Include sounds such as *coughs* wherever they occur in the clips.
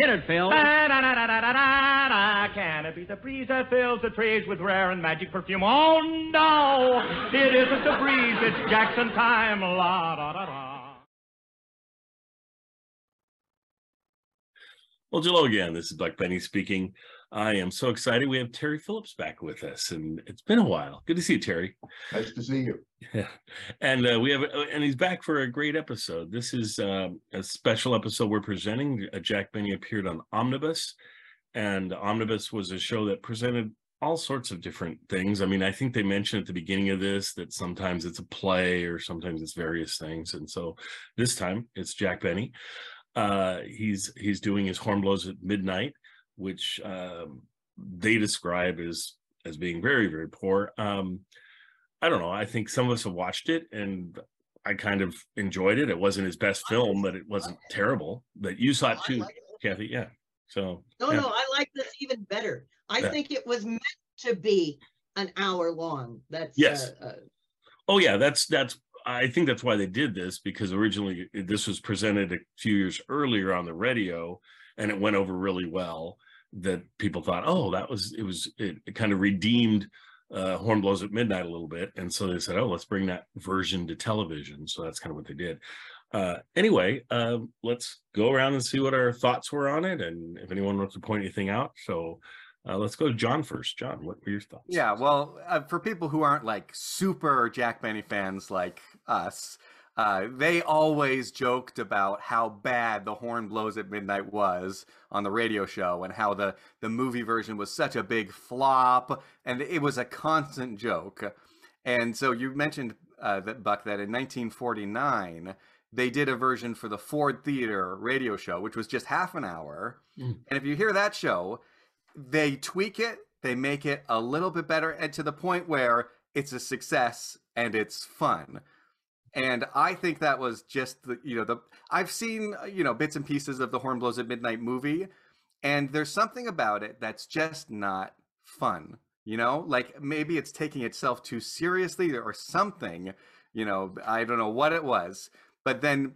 Hit it, Phil. Can it be the breeze that fills the trees with rare and magic perfume? Oh, no, it isn't the breeze, it's Jackson time. La da da da. Well, hello again. This is Buck Benny speaking. I am so excited. We have Terry Phillips back with us, and it's been a while. Good to see you, Terry. Nice to see you. Yeah, and uh, we have, uh, and he's back for a great episode. This is um, a special episode we're presenting. Uh, Jack Benny appeared on Omnibus, and Omnibus was a show that presented all sorts of different things. I mean, I think they mentioned at the beginning of this that sometimes it's a play or sometimes it's various things, and so this time it's Jack Benny. Uh, he's he's doing his Horn Blows at midnight, which um, they describe as as being very very poor. Um, I don't know. I think some of us have watched it, and I kind of enjoyed it. It wasn't his best film, but it wasn't terrible. But you saw it too, like it. Kathy. Yeah. So No, yeah. no, I like this even better. I Yeah. think it was meant to be an hour long. That's Yes. Uh, uh, Oh yeah, that's that's. I think that's why they did this because originally this was presented a few years earlier on the radio, and it went over really well. That people thought, oh, that was it was it, it kind of redeemed uh, Horn Blows at Midnight a little bit, and so they said, oh, let's bring that version to television. So that's kind of what they did. Uh, anyway, um, let's go around and see what our thoughts were on it, and if anyone wants to point anything out. So uh, let's go to John first. John, what were your thoughts? Yeah, well, uh, for people who aren't like super Jack Benny fans like us, uh, they always joked about how bad the horn blows at midnight was on the radio show, and how the the movie version was such a big flop, and it was a constant joke. And so you mentioned uh, that Buck that in 1949 they did a version for the Ford Theater radio show, which was just half an hour. Mm. And if you hear that show, they tweak it, they make it a little bit better, and to the point where it's a success and it's fun. And I think that was just the you know the I've seen uh, you know bits and pieces of the Horn Blows at Midnight movie, and there's something about it that's just not fun. You know, like maybe it's taking itself too seriously or something. You know, I don't know what it was, but then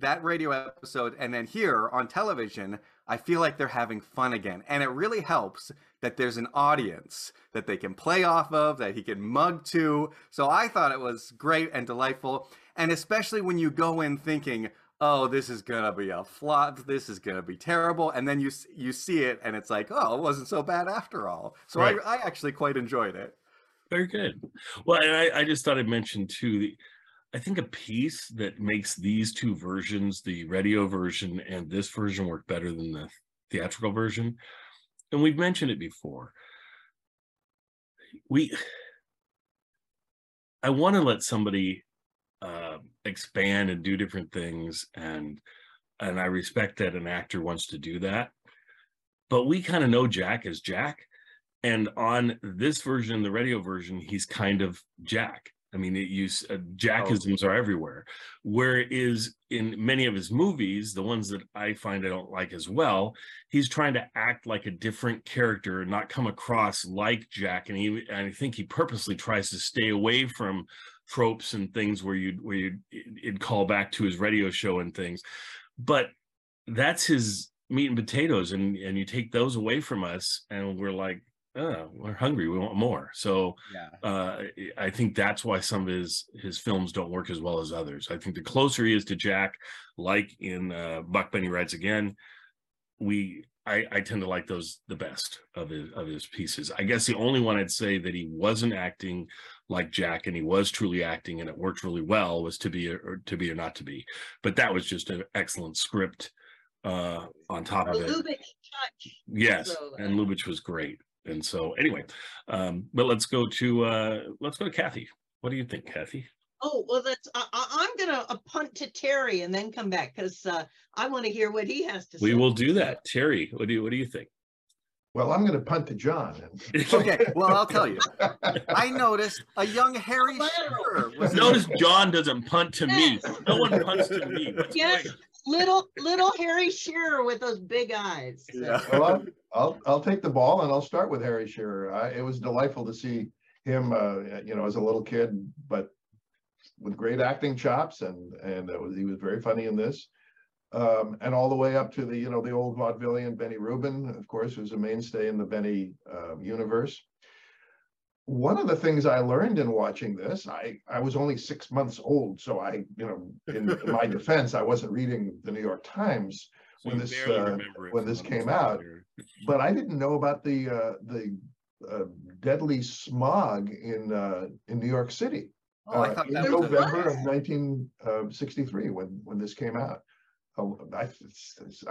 that radio episode and then here on television, I feel like they're having fun again. And it really helps that there's an audience that they can play off of, that he can mug to. So I thought it was great and delightful. And especially when you go in thinking, oh, this is going to be a flop, this is going to be terrible. And then you you see it and it's like, oh, it wasn't so bad after all. So Right. I, I actually quite enjoyed it. Very good. Well, and I, I just thought I'd mention too, the, I think a piece that makes these two versions, the radio version and this version, work better than the theatrical version. And we've mentioned it before. We, I want to let somebody uh, expand and do different things, and and I respect that an actor wants to do that. But we kind of know Jack as Jack, and on this version, the radio version, he's kind of Jack. I mean, it use uh, Jackisms are everywhere. Whereas in many of his movies, the ones that I find I don't like as well, he's trying to act like a different character and not come across like Jack. And he, and I think he purposely tries to stay away from tropes and things where you where you it'd call back to his radio show and things. But that's his meat and potatoes, and and you take those away from us, and we're like, oh, we're hungry, we want more. So Yeah. uh, I think that's why some of his his films don't work as well as others. I think the closer he is to Jack, like in uh, Buck Benny Rides Again, we I, I tend to like those the best of his of his pieces. I guess the only one I'd say that he wasn't acting like Jack and he was truly acting and it worked really well was to be or to be or not to be. But that was just an excellent script uh on top of it. Lubitsch touch. Yes, So, and Lubitsch was great. And so anyway, um, but let's go to uh let's go to Kathy. What do you think, Kathy? Oh well, that's I, I, I'm gonna uh, punt to Terry and then come back because uh, I want to hear what he has to say. We will do that. Terry, what do you what do you think? Well, I'm going to punt to John. *laughs* Okay, well, I'll tell you. I noticed a young Harry Shearer was Notice John doesn't punt to me. No one punts to me. What's Yes, going- little little Harry Shearer with those big eyes. So- Yeah. Well, I'll, I'll, I'll take the ball and I'll start with Harry Shearer. I, it was delightful to see him, uh, you know, as a little kid, but with great acting chops and, and it was, he was very funny in this. Um, and all the way up to the, you know, the old vaudevillian Benny Rubin, of course, who's a mainstay in the Benny uh, universe. One of the things I learned in watching this, I, I was only six months old, so I, you know, in, in *laughs* my defense, I wasn't reading the New York Times So when this, uh, when this came out. but I didn't know about the uh, the uh, deadly smog in uh, in New York City Oh, I uh, thought in that November a- of 1963 when when this came out. Uh, I,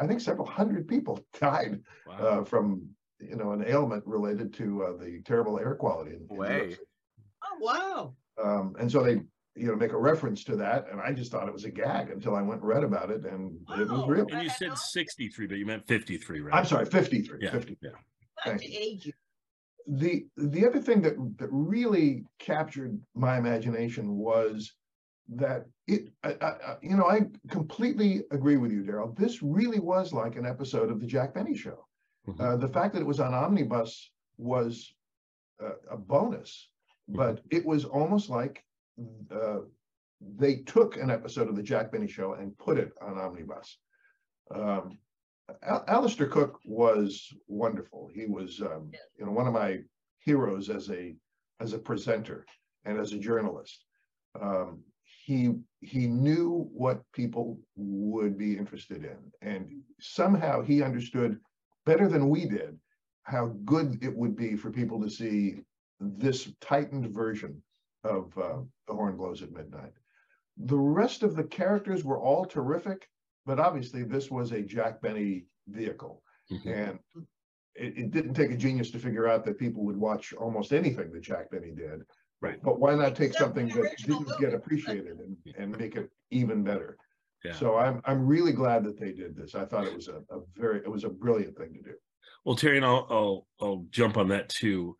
I think several hundred people *laughs* died Wow. uh, from you know an ailment related to uh, the terrible air quality. In, in Way. City. Oh, wow. Um, and so they you know make a reference to that, and I just thought it was a gag until I went and read about it, and it was real. and you said 63, but you meant 53, right? I'm sorry, 53. Yeah, 53. yeah. Not to age you. the the other thing that that really captured my imagination was that it I, I, I- you know I completely agree with you Daryl this really was like an episode of the Jack Benny show Mhm. uh, the fact that it was on omnibus was uh, a bonus but it was almost like uh, they took an episode of the Jack Benny show and put it on omnibus um, Al- Alistair Cooke was wonderful. He was, um, you know, one of my heroes as a as a presenter and as a journalist. Um, he he knew what people would be interested in, and somehow he understood better than we did how good it would be for people to see this tightened version of uh, The Horn Blows at Midnight. The rest of the characters were all terrific but obviously this was a Jack Benny vehicle, Mhm. and it, it didn't take a genius to figure out that people would watch almost anything that Jack Benny did. Right. But why not take Except something that didn't get appreciated and, and make it even better? Yeah. So I'm I'm really glad that they did this. I thought it was a, a very it was a brilliant thing to do. Well, Terry, and I'll, I'll I'll jump on that too.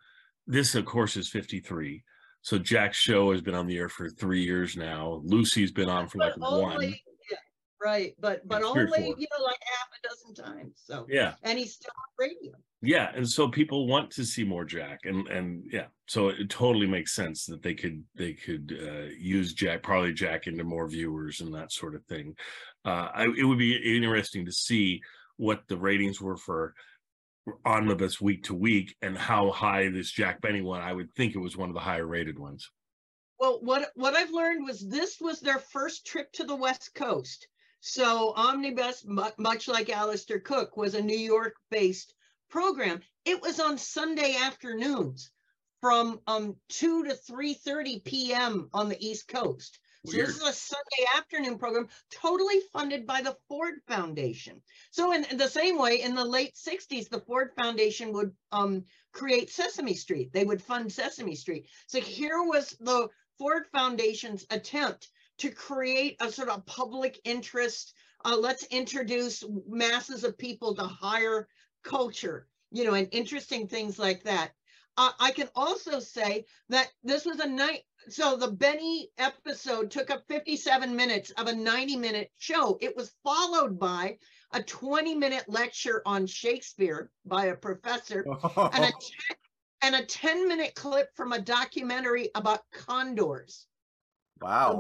This, of course, is 53. So Jack's show has been on the air for three years now. Lucy's been on for like But one. yeah, right, but, but Yeah, three or only, four. you know, like half a dozen times, so. Yeah, And he's still on radio. Yeah, and so people want to see more Jack, and and yeah, so it totally makes sense that they could they could uh, use Jack, probably Jack, into more viewers and that sort of thing. Uh, I, it would be interesting to see what the ratings were for omnibus week to week and how high this Jack Benny one. I would think it was one of the higher rated ones. Well, what, what I've learned was this was their first trip to the West Coast. So Omnibus, much like Alistair Cooke, was a New York-based program. It was on Sunday afternoons from um 2 to 3:30 p.m. on the East Coast. So Weird. this is a Sunday afternoon program totally funded by the Ford Foundation. So in, the same way, in the late 60s, the Ford Foundation would um, create Sesame Street. They would fund Sesame Street. So here was the Ford Foundation's attempt to create a sort of public interest. Uh, let's introduce masses of people to higher culture, you know, and interesting things like that. Uh, I can also say that this was a night. So the Benny episode took up 57 minutes of a 90 minute show. It was followed by a 20 minute lecture on Shakespeare by a professor and a, *laughs* 10 and a 10 minute clip from a documentary about condors, wow.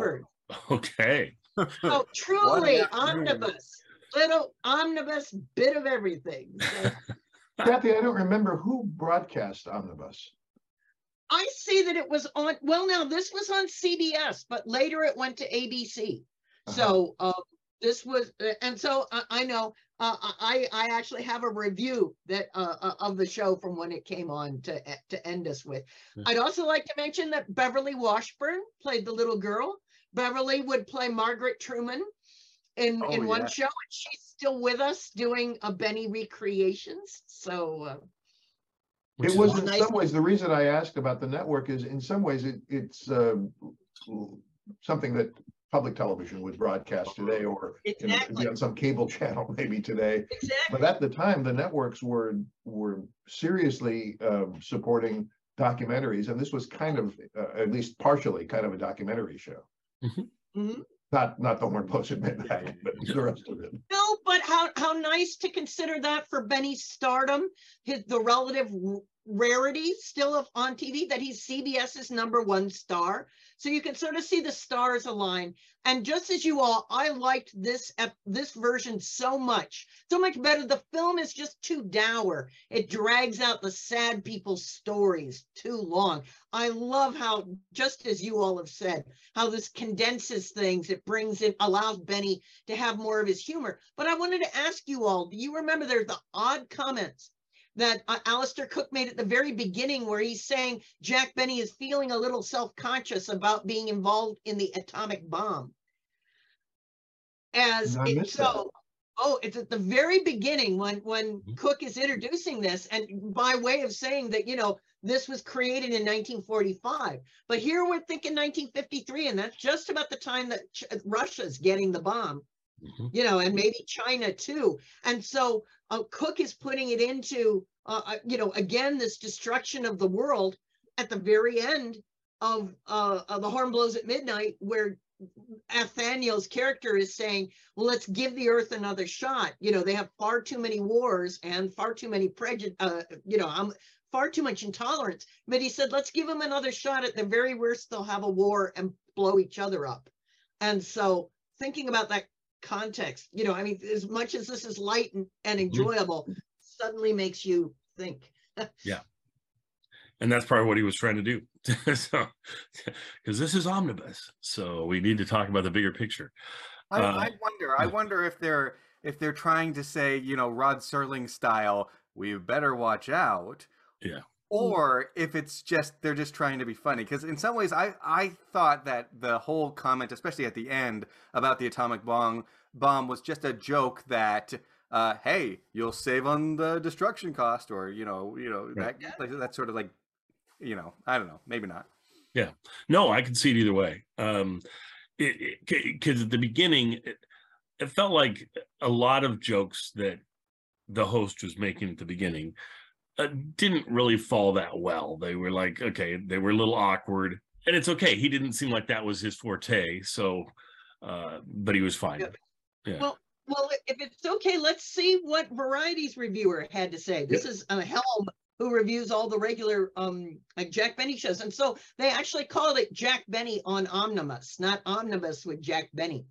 *laughs* Okay. So *laughs* truly afternoon. omnibus, little omnibus bit of everything. So *laughs* Kathy, I don't remember who broadcast Omnibus. I see that it was on, well, now this was on CBS, but later it went to ABC. Uh-huh. So uh, this was, uh, and so I, I know uh, I I actually have a review that uh, uh, of the show from when it came on to to end us with. Hmm. I'd also like to mention that Beverly Washburn played the little girl. Beverly would play Margaret Truman in Oh, in one yeah. show, and she's still with us doing a Benny recreations. So uh, Which It is was in nice- some ways, the reason I asked about the network is in some ways it, it's um, something that public television would broadcast today or you know, be on some cable *laughs* channel maybe today. exactly. But at the time, the networks were were seriously um, supporting documentaries, and this was kind of, uh, at least partially, kind of a documentary show. Mhm. Not not the Horn Blows at Midnight, but the rest of it. No, but how how nice to consider that for Benny's stardom, his the relative r- rarity still of, on TV that he's CBS's number one star. So you can sort of see the stars align. And just as you all, I liked this this version so much, so much better. The film is just too dour. It drags out the sad people's stories too long. I love how, just as you all have said, how this condenses things. It brings it, allows Benny to have more of his humor. But I wanted to ask you all, do you remember there's the odd comments that uh, Alistair Cooke made at the very beginning, where he's saying Jack Benny is feeling a little self conscious about being involved in the atomic bomb. As it, so, oh, it's at the very beginning when when mm-hmm. Cooke is introducing this, and by way of saying that you know this was created in 1945, but here we're thinking 1953, and that's just about the time that Ch- Russia's getting the bomb. Mm-hmm. You know, and maybe China too. And so uh, Cooke is putting it into, uh, uh, you know, again, this destruction of the world at the very end of, uh, of The Horn Blows at Midnight, where Nathaniel's character is saying, well, let's give the earth another shot. You know, they have far too many wars and far too many prejudice, uh, you know, I'm far too much intolerance. But he said, let's give them another shot. At the very worst, they'll have a war and blow each other up. And so thinking about that context. You know, I mean, as much as this is light and, and mm-hmm. enjoyable, mm-hmm. suddenly makes you think. *laughs* yeah. And that's part of what he was trying to do. *laughs* so, *laughs* because this is omnibus, so we need to talk about the bigger picture. I, uh, I wonder. I wonder if they're if they're trying to say, you know, Rod Serling style, we better watch out. Yeah or if it's just they're just trying to be funny because in some ways i i thought that the whole comment especially at the end about the atomic bomb bomb was just a joke that uh, hey you'll save on the destruction cost or you know you know that like, that's sort of like you know i don't know maybe not. Yeah. No i can see it either way. Um because at the beginning it, it felt like a lot of jokes that the host was making at the beginning uh, didn't really fall that well. They were like, okay, they were a little awkward, and it's okay. He didn't seem like that was his forte, so, uh, but he was fine. Yeah. Well, well, if it's okay, let's see what Variety's reviewer had to say. This is a Helm who reviews all the regular um like Jack Benny shows, and so they actually called it Jack Benny on Omnibus, not Omnibus with Jack Benny.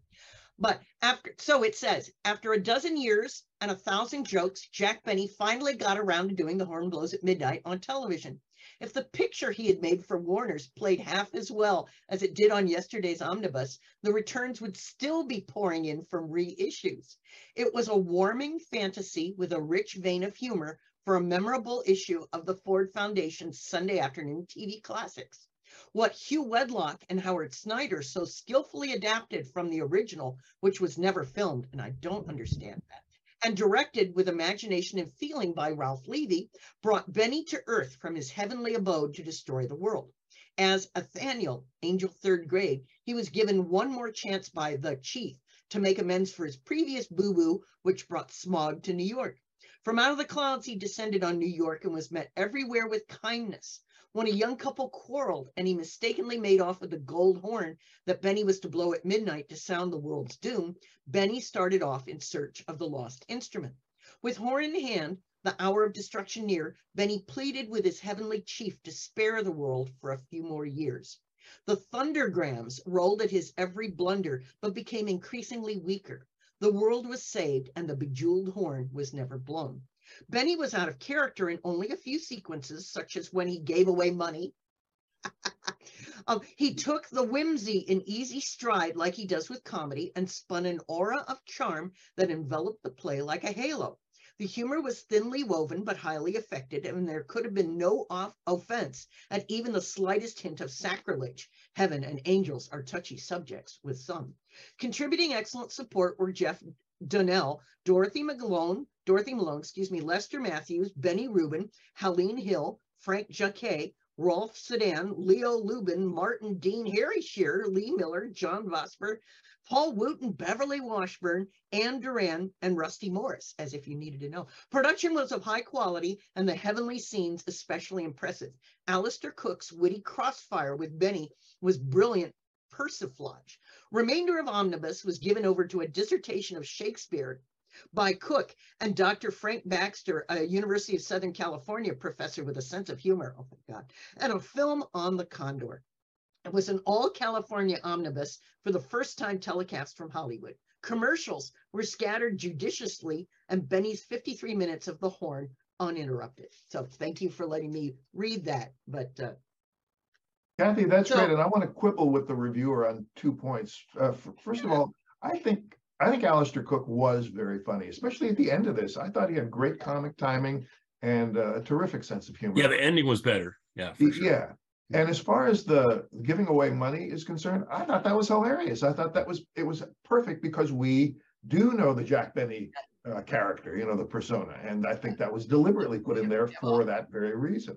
But after, so it says, after a dozen years and a thousand jokes, Jack Benny finally got around to doing the horn blows at midnight on television. If the picture he had made for Warner's played half as well as it did on yesterday's omnibus, the returns would still be pouring in from reissues. It was a warming fantasy with a rich vein of humor for a memorable issue of the Ford Foundation's Sunday afternoon TV classics. What Hugh Wedlock and Howard Snyder so skillfully adapted from the original, which was never filmed, and I don't understand that, and directed with imagination and feeling by Ralph Levy, brought Benny to Earth from his heavenly abode to destroy the world. As Nathaniel, angel third grade, he was given one more chance by the chief to make amends for his previous boo-boo, which brought smog to New York. From out of the clouds, he descended on New York and was met everywhere with kindness. When a young couple quarreled and he mistakenly made off with the gold horn that Benny was to blow at midnight to sound the world's doom, Benny started off in search of the lost instrument. With horn in hand, the hour of destruction near, Benny pleaded with his heavenly chief to spare the world for a few more years. The thundergrams rolled at his every blunder, but became increasingly weaker. The world was saved, and the bejeweled horn was never blown. Benny was out of character in only a few sequences, such as when he gave away money. *laughs* um, he took the whimsy in easy stride like he does with comedy and spun an aura of charm that enveloped the play like a halo. The humor was thinly woven but highly effective, and there could have been no off offense at even the slightest hint of sacrilege. Heaven and angels are touchy subjects with some. Contributing excellent support were Jeff Donnell, Dorothy Malone, Dorothy Malone, excuse me, Lester Matthews, Benny Rubin, Helene Hill, Frank Jacquet, Rolfe Sedan, Leo Lubin, Martin Dean, Harry Shearer, Lee Miller, John Vosper, Paul Wooten, Beverly Washburn, Anne Duran, and Rusty Morris, as if you needed to know. Production was of high quality and the heavenly scenes especially impressive. Alistair Cooke's witty crossfire with Benny was brilliant persiflage. Remainder of Omnibus was given over to a dissertation of Shakespeare by Cooke and Dr. Frank Baxter, a University of Southern California professor with a sense of humor. Oh my God. And a film on the condor. It was an all California omnibus for the first time telecast from Hollywood. Commercials were scattered judiciously and Benny's 53 minutes of the horn uninterrupted. So thank you for letting me read that. But uh, Kathy, that's So- great, and I want to quibble with the reviewer on two points. Uh, f- first of all, I think, I think Alistair Cooke was very funny, especially at the end of this. I thought he had great comic timing and uh, a terrific sense of humor. Yeah, the ending was better. Yeah. for sure. Yeah, and as far as the giving away money is concerned, I thought that was hilarious. I thought that was, it was perfect because we do know the Jack Benny uh, character, you know, the persona, and I think that was deliberately put in there for that very reason.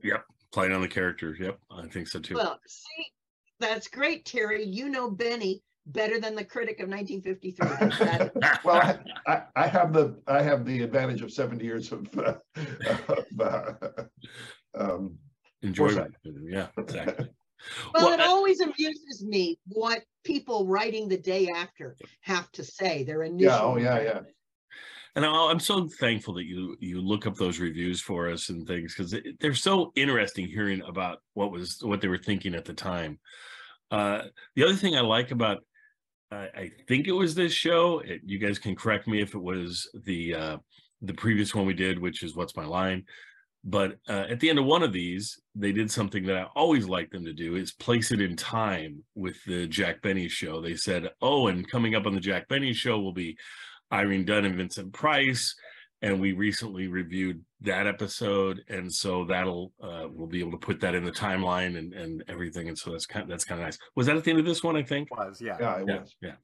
Playing on the character. Yep. I think so too. well, see, that's great, Terry. You know Benny better than the critic of 1953. *laughs* Well, I, I, I have the, I have the advantage of seventy years of, uh, of, uh, um, Enjoyment. Yeah, exactly. *laughs* Well, Well, it I- always amuses me what people writing the day after have to say. Their initial. Yeah, oh, yeah, yeah. And I'm so thankful that you you look up those reviews for us and things because they're so interesting hearing about what was what they were thinking at the time. Uh, the other thing I like about I I think it was this show. It, you guys can correct me if it was the uh, the previous one we did, which is "What's My Line." But uh, at the end of one of these, they did something that I always like them to do: is place it in time with the Jack Benny show. They said, "Oh, and coming up on the Jack Benny show will be Irene Dunne and Vincent Price." And we recently reviewed that episode, and so that'll uh, we'll be able to put that in the timeline and and everything. And so that's kind that's kind of nice. Was that at the end of this one? I think was yeah. Yeah, it yeah was. yeah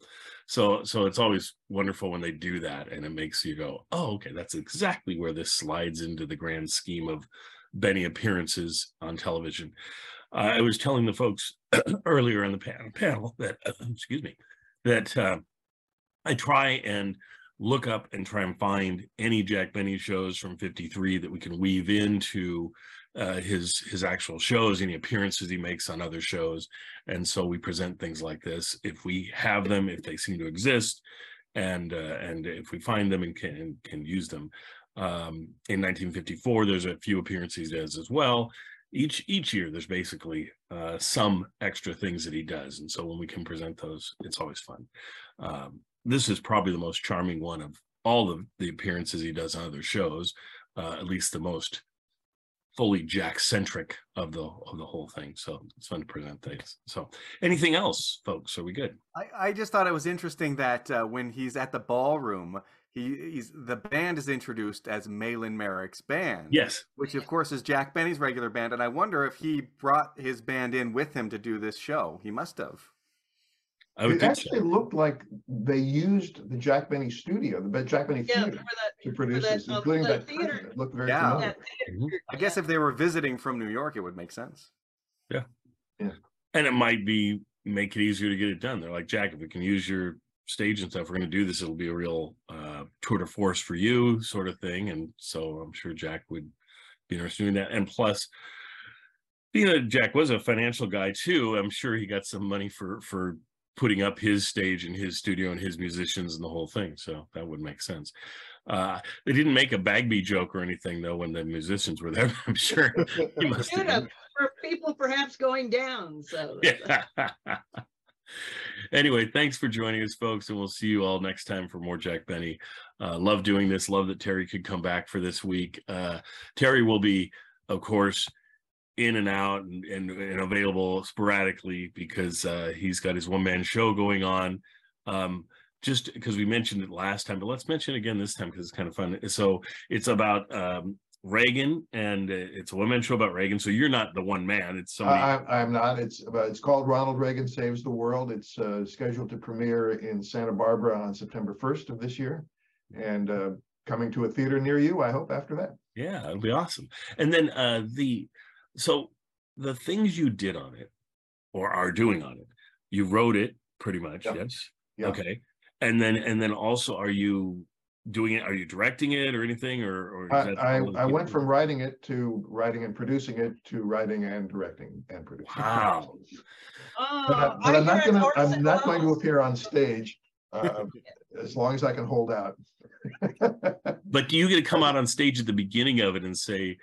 so so it's always wonderful when they do that and it makes you go oh okay that's exactly where this slides into the grand scheme of benny appearances on television uh, i was telling the folks *clears throat* earlier on the panel that *clears throat* excuse me that uh, i try and look up and try and find any jack benny shows from 53 that we can weave into uh, his his actual shows any appearances he makes on other shows. And so we present things like this. If we have them if they seem to exist and uh, and if we find them and can can use them. Um in 1954 there's a few appearances he does as well. Each each year there's basically uh some extra things that he does. And so when we can present those it's always fun. Um this is probably the most charming one of all of the appearances he does on other shows uh at least the most fully Jack centric of the of the whole thing. So it's fun to present things. So anything else, folks? Are we good? I, I just thought it was interesting that uh, when he's at the ballroom, he, he's the band is introduced as Mahlon Merrick's band. Yes. Which of course is Jack Benny's regular band, and I wonder if he brought his band in with him to do this show. He must have. I would It think actually so. looked like they used the Jack Benny studio, the Jack Benny Yeah, theater that, to produce that, this, um, including the that. theater- curtain. It looked very Yeah. familiar. that Mhm. I guess if they were visiting from New York, it would make sense. Yeah. Yeah. And it might be make it easier to get it done. They're like, Jack, if we can use your stage and stuff, we're going to do this. It'll be a real uh, tour de force for you, sort of thing. And so I'm sure Jack would be interested in that. And plus, being that Jack was a financial guy too, I'm sure he got some money for for putting up his stage and his studio and his musicians and the whole thing. So that would make sense. Uh, they didn't make a Bagby joke or anything though when the musicians were there. *laughs* I'm sure he *laughs* must have. for people perhaps going down. So *laughs* Yeah. anyway, thanks for joining us, folks, and we'll see you all next time for more Jack Benny. Uh, love doing this. Love that Terry could come back for this week. Uh, Terry will be, of course, in and out and, and, and available sporadically because uh, he's got his one man show going on. Um, just because we mentioned it last time, but let's mention it again this time because it's kind of fun. So it's about um, Reagan, and it's a one man show about Reagan. So you're not the one man; it's somebody. I, I'm not, it's, about it's called Ronald Reagan Saves the World. It's uh, scheduled to premiere in Santa Barbara on September first of this year. And uh, coming to a theater near you, I hope, after that. Yeah, it'll be awesome. And then uh the so the things you did on it or are doing on it, you wrote it pretty much, Yeah. yes. Yeah. Okay. And then and then also are you doing it? Are you directing it or anything? Or or is I, that I, all I went people- from writing it to writing and producing it to writing and directing and producing. Wow. Oh, But I- I but I'm not gonna, I'm not going to appear on stage uh, as long as I can hold out. *laughs* But do you get to come out on stage at the beginning of it and say,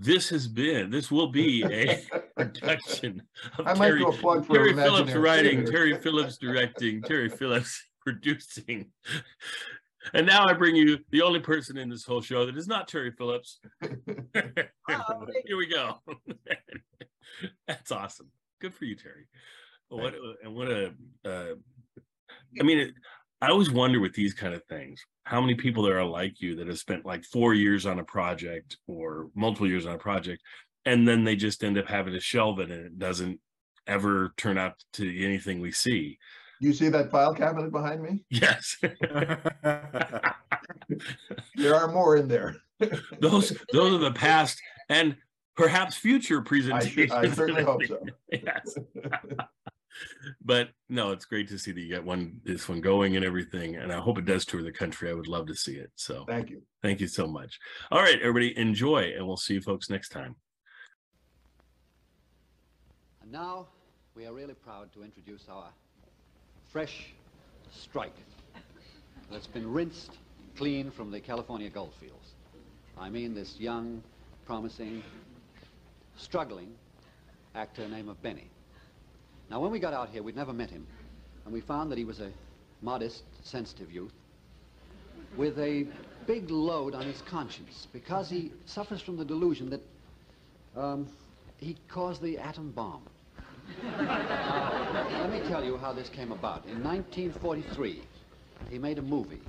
this has been, this will be *laughs* a production of I might Terry, do a plug for Terry Phillips writing, Theater. Terry Phillips directing, Terry Phillips *laughs* producing. And now I bring you the only person in this whole show that is not Terry Phillips. *laughs* Here we go. That's awesome. Good for you, Terry. What a- and what a uh, I mean, it, I always wonder with these kind of things, how many people there are like you that have spent like four years on a project or multiple years on a project, and then they just end up having to shelve it and it doesn't ever turn out to anything we see. You see that file cabinet behind me? *laughs* Yes, *laughs* There are more in there. *laughs* those those are the past and perhaps future I, presentations. I certainly hope so. yes. *laughs* but no, it's great to see that you got one this one going and everything, and I hope it does tour the country. I would love to see it. So Thank you. thank you so much. All right, everybody, enjoy, and we'll see you folks next time. And now we are really proud to introduce our fresh strike that's been rinsed clean from the California gold fields. I mean this young, promising, struggling actor named of Benny. Now when we got out here, we'd never met him, and we found that he was a modest, sensitive youth with a big load on his conscience because he suffers from the delusion that um, he caused the atom bomb. Let me tell you how this came about. In 1943, he made a movie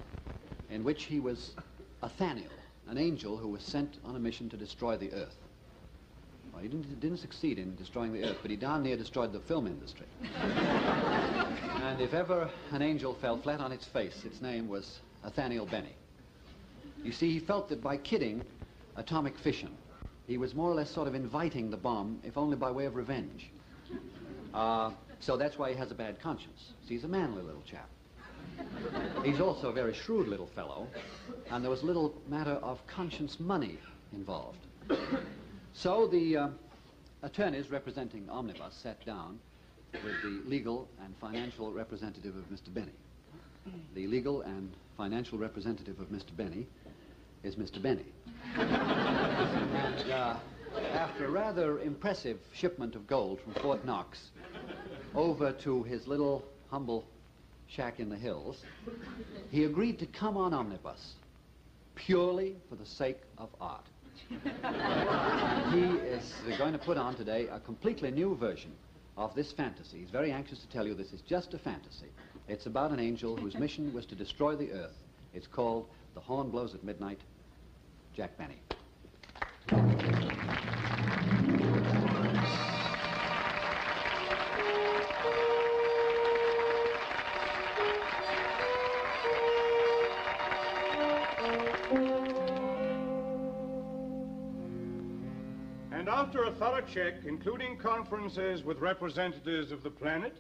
in which he was Athanael, an angel who was sent on a mission to destroy the Earth. Well, he didn't, didn't succeed in destroying the Earth, but he darn near destroyed the film industry. *laughs* and if ever an angel fell flat on its face, its name was Athanael Benny. You see, he felt that by kidding atomic fission, he was more or less sort of inviting the bomb, if only by way of revenge. Uh, so that's why he has a bad conscience. See, he's a manly little chap. He's also a very shrewd little fellow, and there was little matter of conscience money involved. So the uh, attorneys representing Omnibus sat down with the legal and financial representative of Mr. Benny. The legal and financial representative of Mr. Benny is Mr. Benny. and uh, after a rather impressive shipment of gold from Fort Knox over to his little humble shack in the hills, he agreed to come on Omnibus purely for the sake of art. *laughs* he is uh, going to put on today a completely new version of this fantasy. He's very anxious to tell you this is just a fantasy. It's about an angel whose *laughs* mission was to destroy the earth. It's called The Horn Blows at Midnight, Jack Benny. Check, including conferences with representatives of the planet,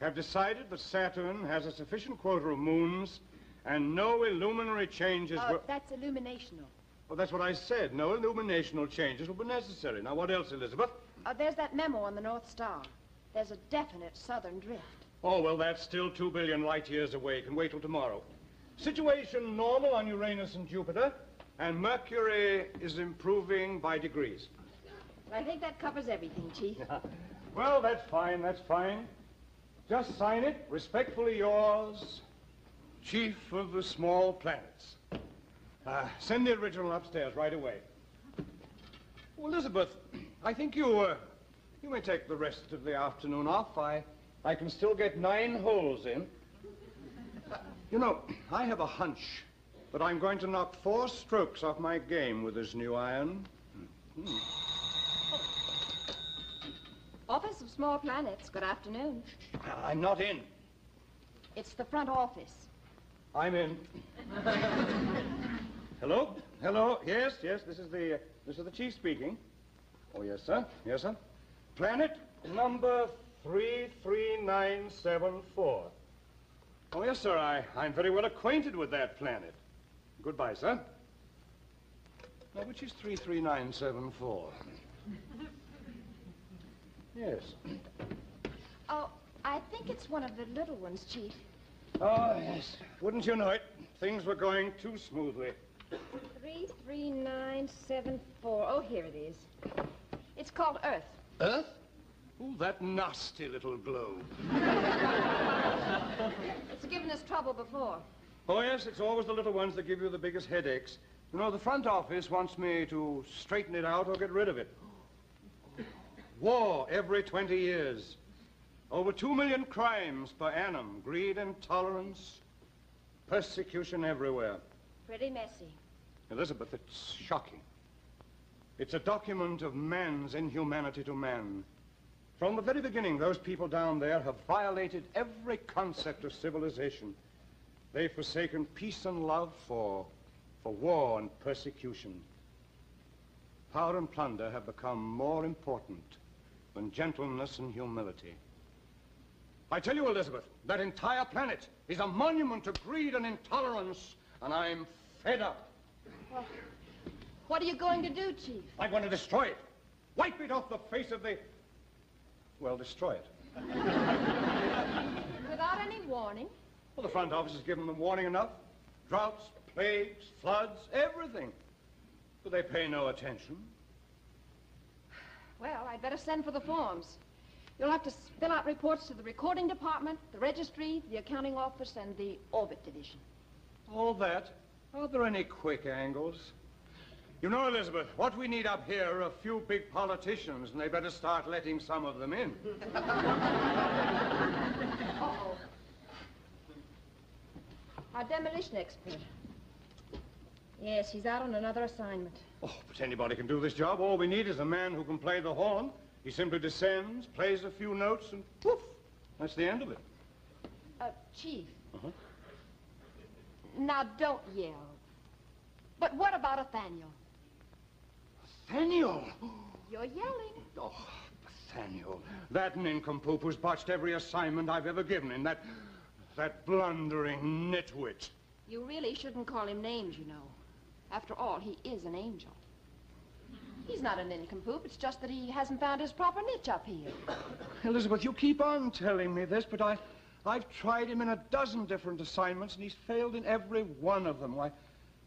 have decided that Saturn has a sufficient quota of moons and no illuminary changes will... that's illuminational. Well, that's what I said. No illuminational changes will be necessary. Now, what else, Elizabeth? Uh, there's that memo on the North Star. There's a definite southern drift. Oh, well, that's still two billion light years away. Can wait till tomorrow. Situation normal on Uranus and Jupiter, and Mercury is improving by degrees. I think that covers everything, Chief. *laughs* Well, that's fine, that's fine. Just sign it. Respectfully yours, Chief of the Small Planets. Uh, send the original upstairs right away. Well, Elizabeth, *clears throat* I think you, uh, you may take the rest of the afternoon off. I, I can still get nine holes in. You know, *clears throat* I have a hunch that I'm going to knock four strokes off my game with this new iron. Office of Small Planets, good afternoon. I'm not in. It's the front office. I'm in. Hello? Hello? Yes, yes, this is the, uh, this is the chief speaking. Oh, yes, sir. Yes, sir. Planet number 33974. Oh, yes, sir, I, I'm very well acquainted with that planet. Goodbye, sir. Now, which is 33974? Yes. Oh, I think it's one of the little ones, Chief. Oh, yes. Wouldn't you know it? Things were going too smoothly. 33974. Oh, here it is. It's called Earth. Earth? Ooh, that nasty little globe. It's given us trouble before. Oh, yes, it's always the little ones that give you the biggest headaches. You know, the front office wants me to straighten it out or get rid of it. War every 20 years. Over 2 million crimes per annum. Greed, and intolerance, persecution everywhere. Pretty messy. Elizabeth, it's shocking. It's a document of man's inhumanity to man. From the very beginning, those people down there have violated every concept of civilization. They've forsaken peace and love for, for war and persecution. Power and plunder have become more important than gentleness and humility. I tell you, Elizabeth, that entire planet is a monument to greed and intolerance, and I'm fed up. Well, what are you going to do, Chief? I'm going to destroy it. Wipe it off the face of the... Well, destroy it. *laughs* Without any warning? Well, the front office has given them warning enough. Droughts, plagues, floods, everything. But they pay no attention. Well, I'd better send for the forms. You'll have to s- fill out reports to the recording department, the registry, the accounting office, and the orbit division. All that. Are there any quick angles? You know, Elizabeth, what we need up here are a few big politicians, and they better start letting some of them in. *laughs* Uh-oh. Our demolition expert. Yes, he's out on another assignment. Oh, but anybody can do this job. All we need is a man who can play the horn. He simply descends, plays a few notes, and poof, that's the end of it. Uh, Chief. Uh-huh. Now, don't yell. But what about Nathaniel? Nathaniel! You're yelling. Oh, Nathaniel. That nincompoop who's botched every assignment I've ever given him. That, that blundering nitwit. You really shouldn't call him names, you know. After all, he is an angel. He's not a nincompoop. It's just that he hasn't found his proper niche up here. *coughs* Elizabeth, you keep on telling me this, but I, I've tried him in a dozen different assignments, and he's failed in every one of them. Why,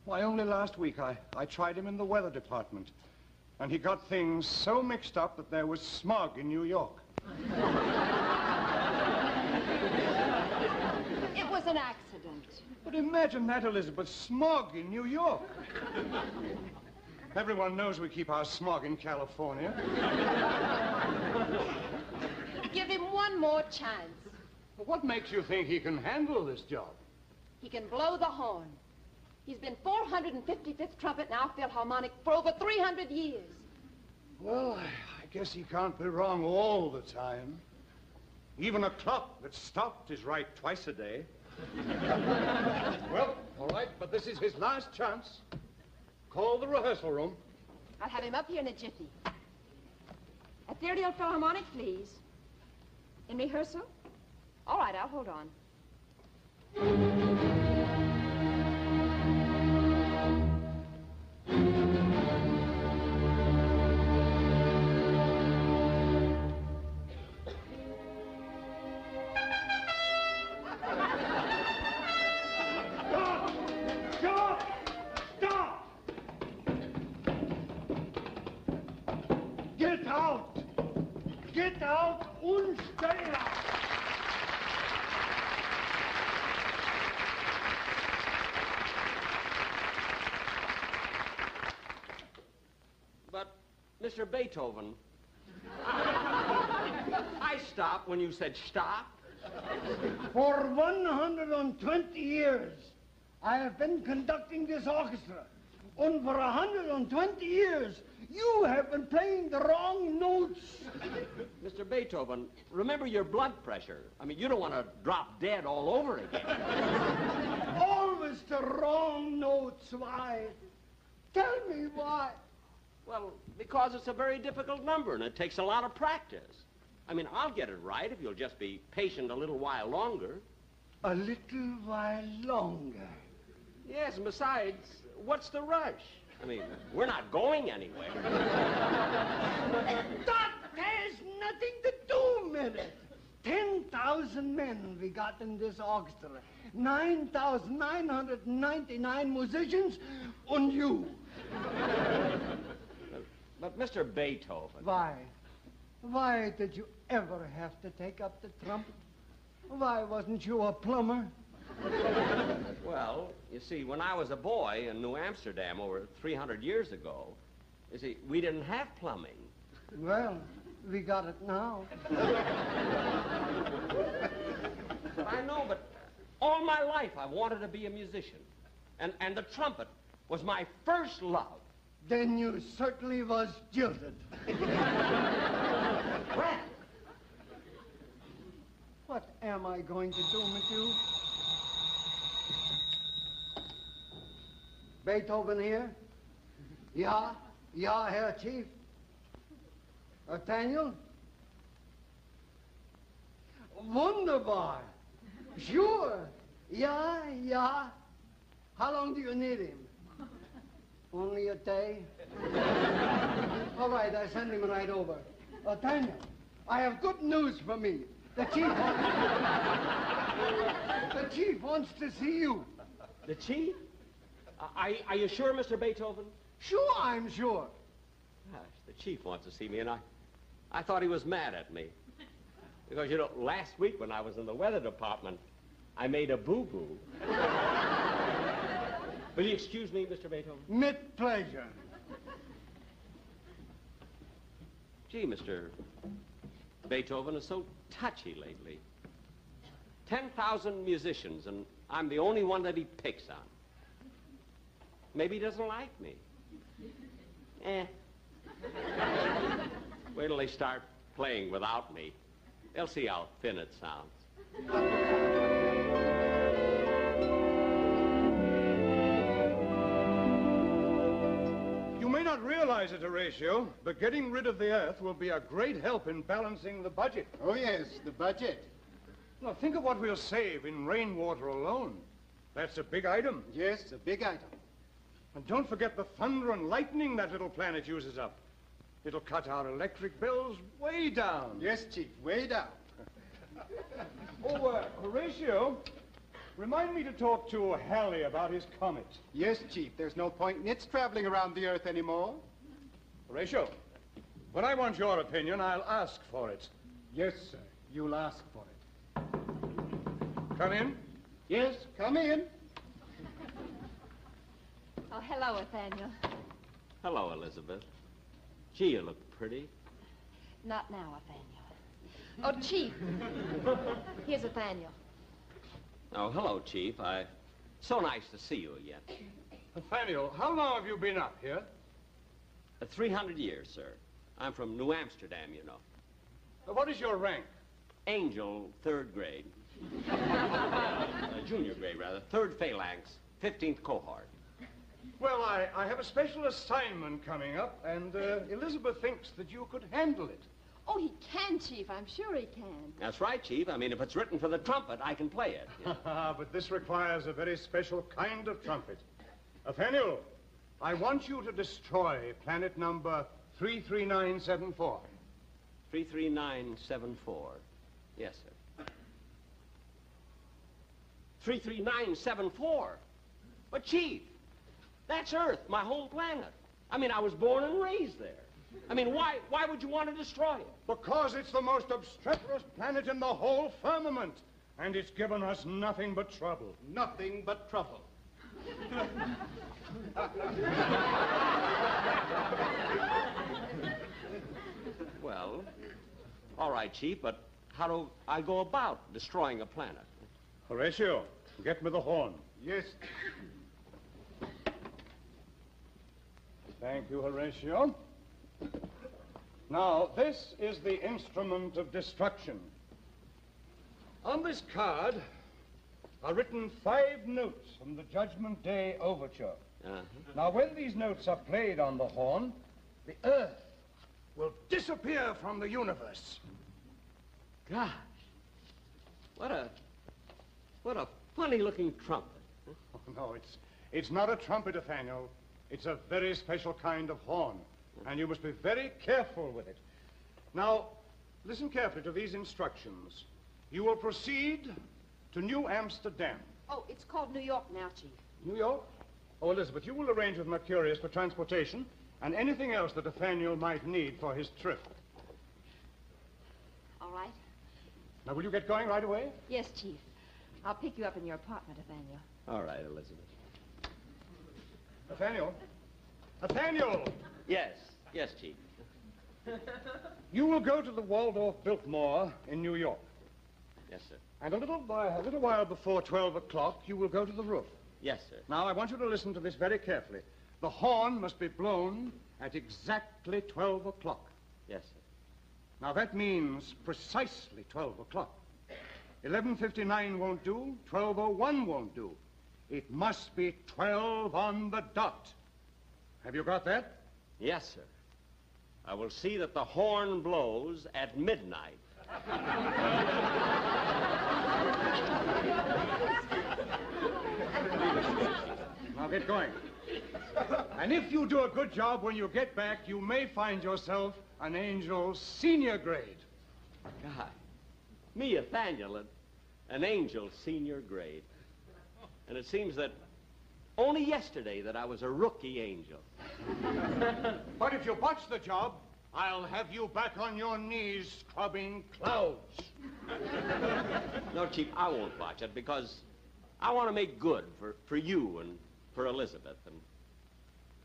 why only last week I, I tried him in the weather department, and he got things so mixed up that there was smog in New York. *laughs* It was an accident. But imagine that, Elizabeth, smog in New York. Everyone knows we keep our smog in California. Give him one more chance. What makes you think he can handle this job? He can blow the horn. He's been 455th trumpet now Philharmonic for over 300 years. Well, I, I guess he can't be wrong all the time. Even a clock that's stopped is right twice a day. Well, all right, but this is his last chance. Call the rehearsal room. I'll have him up here in a jiffy. Ethereal Philharmonic, please. In rehearsal? All right, I'll hold on. Beethoven, *laughs* I stopped when you said stop. For 120 years, I have been conducting this orchestra. And for 120 years, you have been playing the wrong notes. Mr. Beethoven, remember your blood pressure. I mean, you don't want to drop dead all over again. *laughs* Always the wrong notes. Why? Tell me why. Well, because it's a very difficult number and it takes a lot of practice. I mean, I'll get it right if you'll just be patient a little while longer. A little while longer. Yes, and besides, what's the rush? I mean, we're not going anywhere. *laughs* That has nothing to do with it. 10,000 men we got in this orchestra. 9,999 musicians and you. But Mr. Beethoven. Why? Why did you ever have to take up the trumpet? Why wasn't you a plumber? Well, you see, when I was a boy in New Amsterdam over 300 years ago, you see, we didn't have plumbing. Well, we got it now. I know, but all my life I wanted to be a musician. And, and the trumpet was my first love. Then you certainly was jilted. *laughs* what am I going to do with you? Beethoven here? Yeah, yeah, Herr Chief. Athanael? Wunderbar. Sure. Yeah, yeah. How long do you need him? Only a day? *laughs* All right, I'll send him right over. Uh, Tanya, I have good news for me. The chief wants... the chief wants to see you. The chief? Are, are you sure, Mr. Beethoven? Sure, I'm sure. Gosh, the chief wants to see me, and I, I thought he was mad at me. Because, you know, last week when I was in the weather department, I made a boo-boo. Will you excuse me, Mr. Beethoven? Mit pleasure. Gee, Mr. Beethoven is so touchy lately. 10,000 musicians, and I'm the only one that he picks on. Maybe he doesn't like me. Eh. Wait till they start playing without me. They'll see how thin it sounds. Not realize it, Horatio, but getting rid of the Earth will be a great help in balancing the budget. Oh, yes, the budget. Now, think of what we'll save in rainwater alone. That's a big item. Yes, a big item. And don't forget the thunder and lightning that little planet uses up. It'll cut our electric bills way down. Yes, Chief, way down. Oh, uh, Horatio, remind me to talk to Halley about his comet. Yes, Chief, there's no point in its traveling around the Earth anymore. Horatio, when I want your opinion, I'll ask for it. Yes, sir, you'll ask for it. Come in. Yes, come in. Oh, hello, Athanael. Hello, Elizabeth. Gee, you look pretty. Not now, Athanael. Oh, Chief. Here's Athanael. Oh, hello, Chief. I... So nice to see you again. Athanael, how long have you been up here? Uh, 300 years, sir. I'm from New Amsterdam, you know. Uh, what is your rank? Angel, third grade. *laughs* uh, junior grade, rather. Third phalanx, 15th cohort. Well, I, I have a special assignment coming up, and uh, Elizabeth thinks that you could handle it. Oh, he can, Chief. I'm sure he can. That's right, Chief. I mean, if it's written for the trumpet, I can play it. *laughs* but this requires a very special kind of trumpet. Athanael, I want you to destroy planet number 33974. 33974. Yes, sir. 33974? But, Chief, that's Earth, my home planet. I mean, I was born and raised there. I mean, why, why would you want to destroy it? Because it's the most obstreperous planet in the whole firmament. And it's given us nothing but trouble. Nothing but trouble. Well, all right, Chief, but how do I go about destroying a planet? Horatio, get me the horn. Yes. Thank you, Horatio. Now, this is the instrument of destruction. On this card are written five notes from the Judgment Day Overture. Uh-huh. Now, when these notes are played on the horn, the Earth will disappear from the universe. Gosh, what a, what a funny-looking trumpet. *laughs* Oh, no, it's, it's not a trumpet, Athanael. It's a very special kind of horn, and you must be very careful with it. Now, listen carefully to these instructions. You will proceed to New Amsterdam. Oh, it's called New York now, Chief. New York? Oh, Elizabeth, you will arrange with Mercurius for transportation and anything else that Athanael might need for his trip. All right. Now, will you get going right away? Yes, Chief. I'll pick you up in your apartment, Athanael. All right, Elizabeth. Athanael? Athanael! Yes, yes, Chief. *laughs* You will go to the Waldorf Biltmore in New York. Yes, sir. And a little, by, a little while before 12 o'clock, you will go to the roof. Yes, sir. Now, I want you to listen to this very carefully. The horn must be blown at exactly 12 o'clock. Yes, sir. Now, that means precisely 12 o'clock. 11.59 won't do, 12.01 won't do. It must be 12 on the dot. Have you got that? Yes, sir. I will see that the horn blows at midnight. Now get going. And if you do a good job when you get back, you may find yourself an angel senior grade. God, me, Athanael, an, an angel senior grade. And it seems that only yesterday that I was a rookie angel. *laughs* But if you botch the job, I'll have you back on your knees scrubbing clouds. No, Chief, I won't botch it because I want to make good for, for you and for Elizabeth. And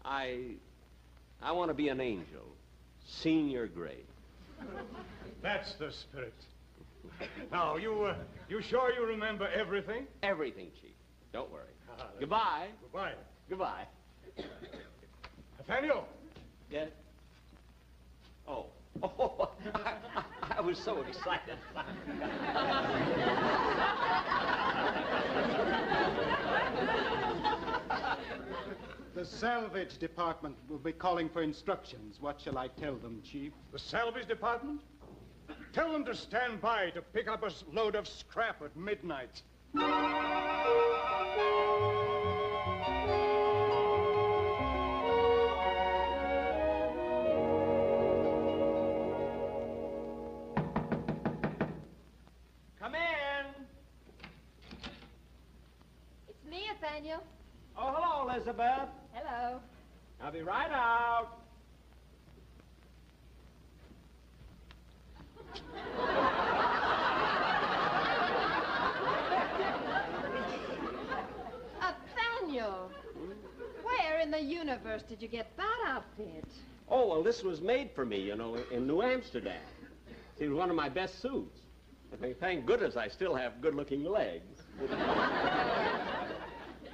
I, I want to be an angel, senior grade. That's the spirit. Now, you, uh, you sure you remember everything? Everything, Chief. Don't worry. *laughs* Goodbye. Goodbye. Goodbye. *coughs* Athanael, Yes? Oh. Oh, *laughs* I, I was so excited. *laughs* The salvage department will be calling for instructions. What shall I tell them, Chief? the salvage department? Tell them to stand by to pick up a load of scrap at midnight. Elizabeth. Hello. I'll be right out. *laughs* Uh, Athanael! Where in the universe did you get that outfit? Oh, well, this was made for me, you know, in New Amsterdam. It was one of my best suits. I think, thank goodness I still have good-looking legs. *laughs*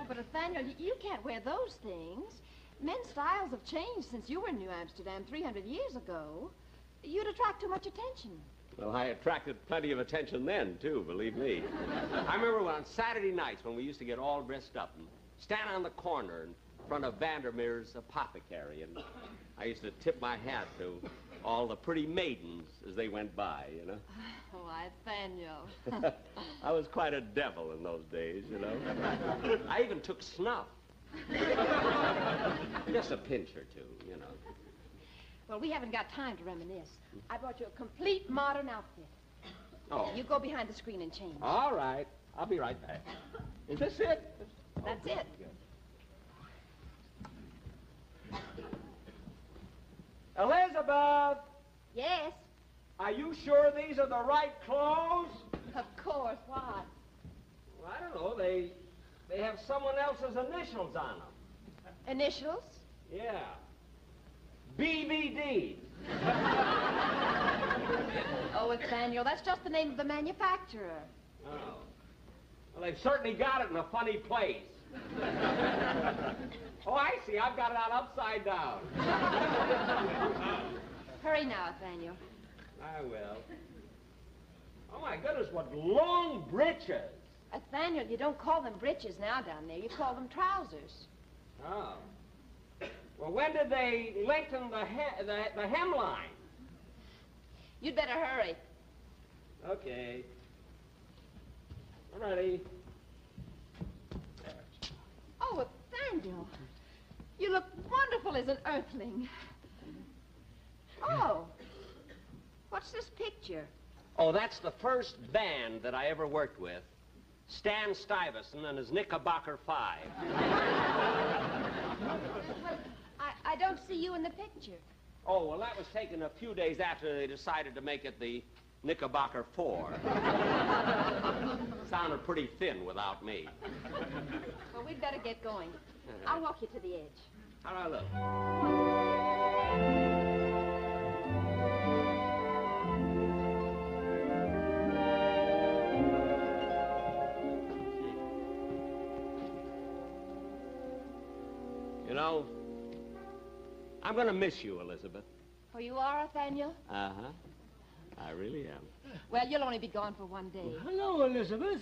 But Athanael, you can't wear those things. Men's styles have changed since you were in New Amsterdam 300 years ago. You'd attract too much attention. Well, I attracted plenty of attention then, too, believe me. I remember on Saturday nights when we used to get all dressed up and stand on the corner in front of Vandermeer's apothecary, and I used to tip my hat to all the pretty maidens as they went by, you know. *laughs* Oh, Athanael. *laughs* I was quite a devil in those days, you know. *laughs* I even took snuff. Just a pinch or two, you know. well, we haven't got time to reminisce. I brought you a complete modern outfit. Oh, You go behind the screen and change. all right. I'll be right back. Is this it? That's it. Elizabeth, Yes, are you sure these are the right clothes? of course. Why? Well, I don't know. They they have someone else's initials on them. Initials? Yeah. BVD. *laughs* Oh, it's Athanael, that's just the name of the manufacturer. Oh. Well, they've certainly got it in a funny place. *laughs* oh, I see. I've got it on upside down. *laughs* Hurry now, Athanael. I will. Oh, my goodness, what long breeches. Athanael, you don't call them breeches now down there. You call them trousers. Oh. Well, when did they lengthen the, he- the, the hemline? You'd better hurry. Okay. I'm Ready? Oh, Athanael, you look wonderful as an earthling. Oh, what's this picture? Oh, that's the first band that I ever worked with. Stan Stuyvesant and his Knickerbocker Five. I, I don't see you in the picture. Oh, well, that was taken a few days after they decided to make it the Knickerbocker Four. *laughs* Sounded pretty thin without me. Well, we'd better get going. I'll walk you to the edge. How do I look? You know, I'm going to miss you, Elizabeth. Oh, you are, Athanael? Uh huh. I really am. Well, you'll only be gone for one day. Hello, Elizabeth.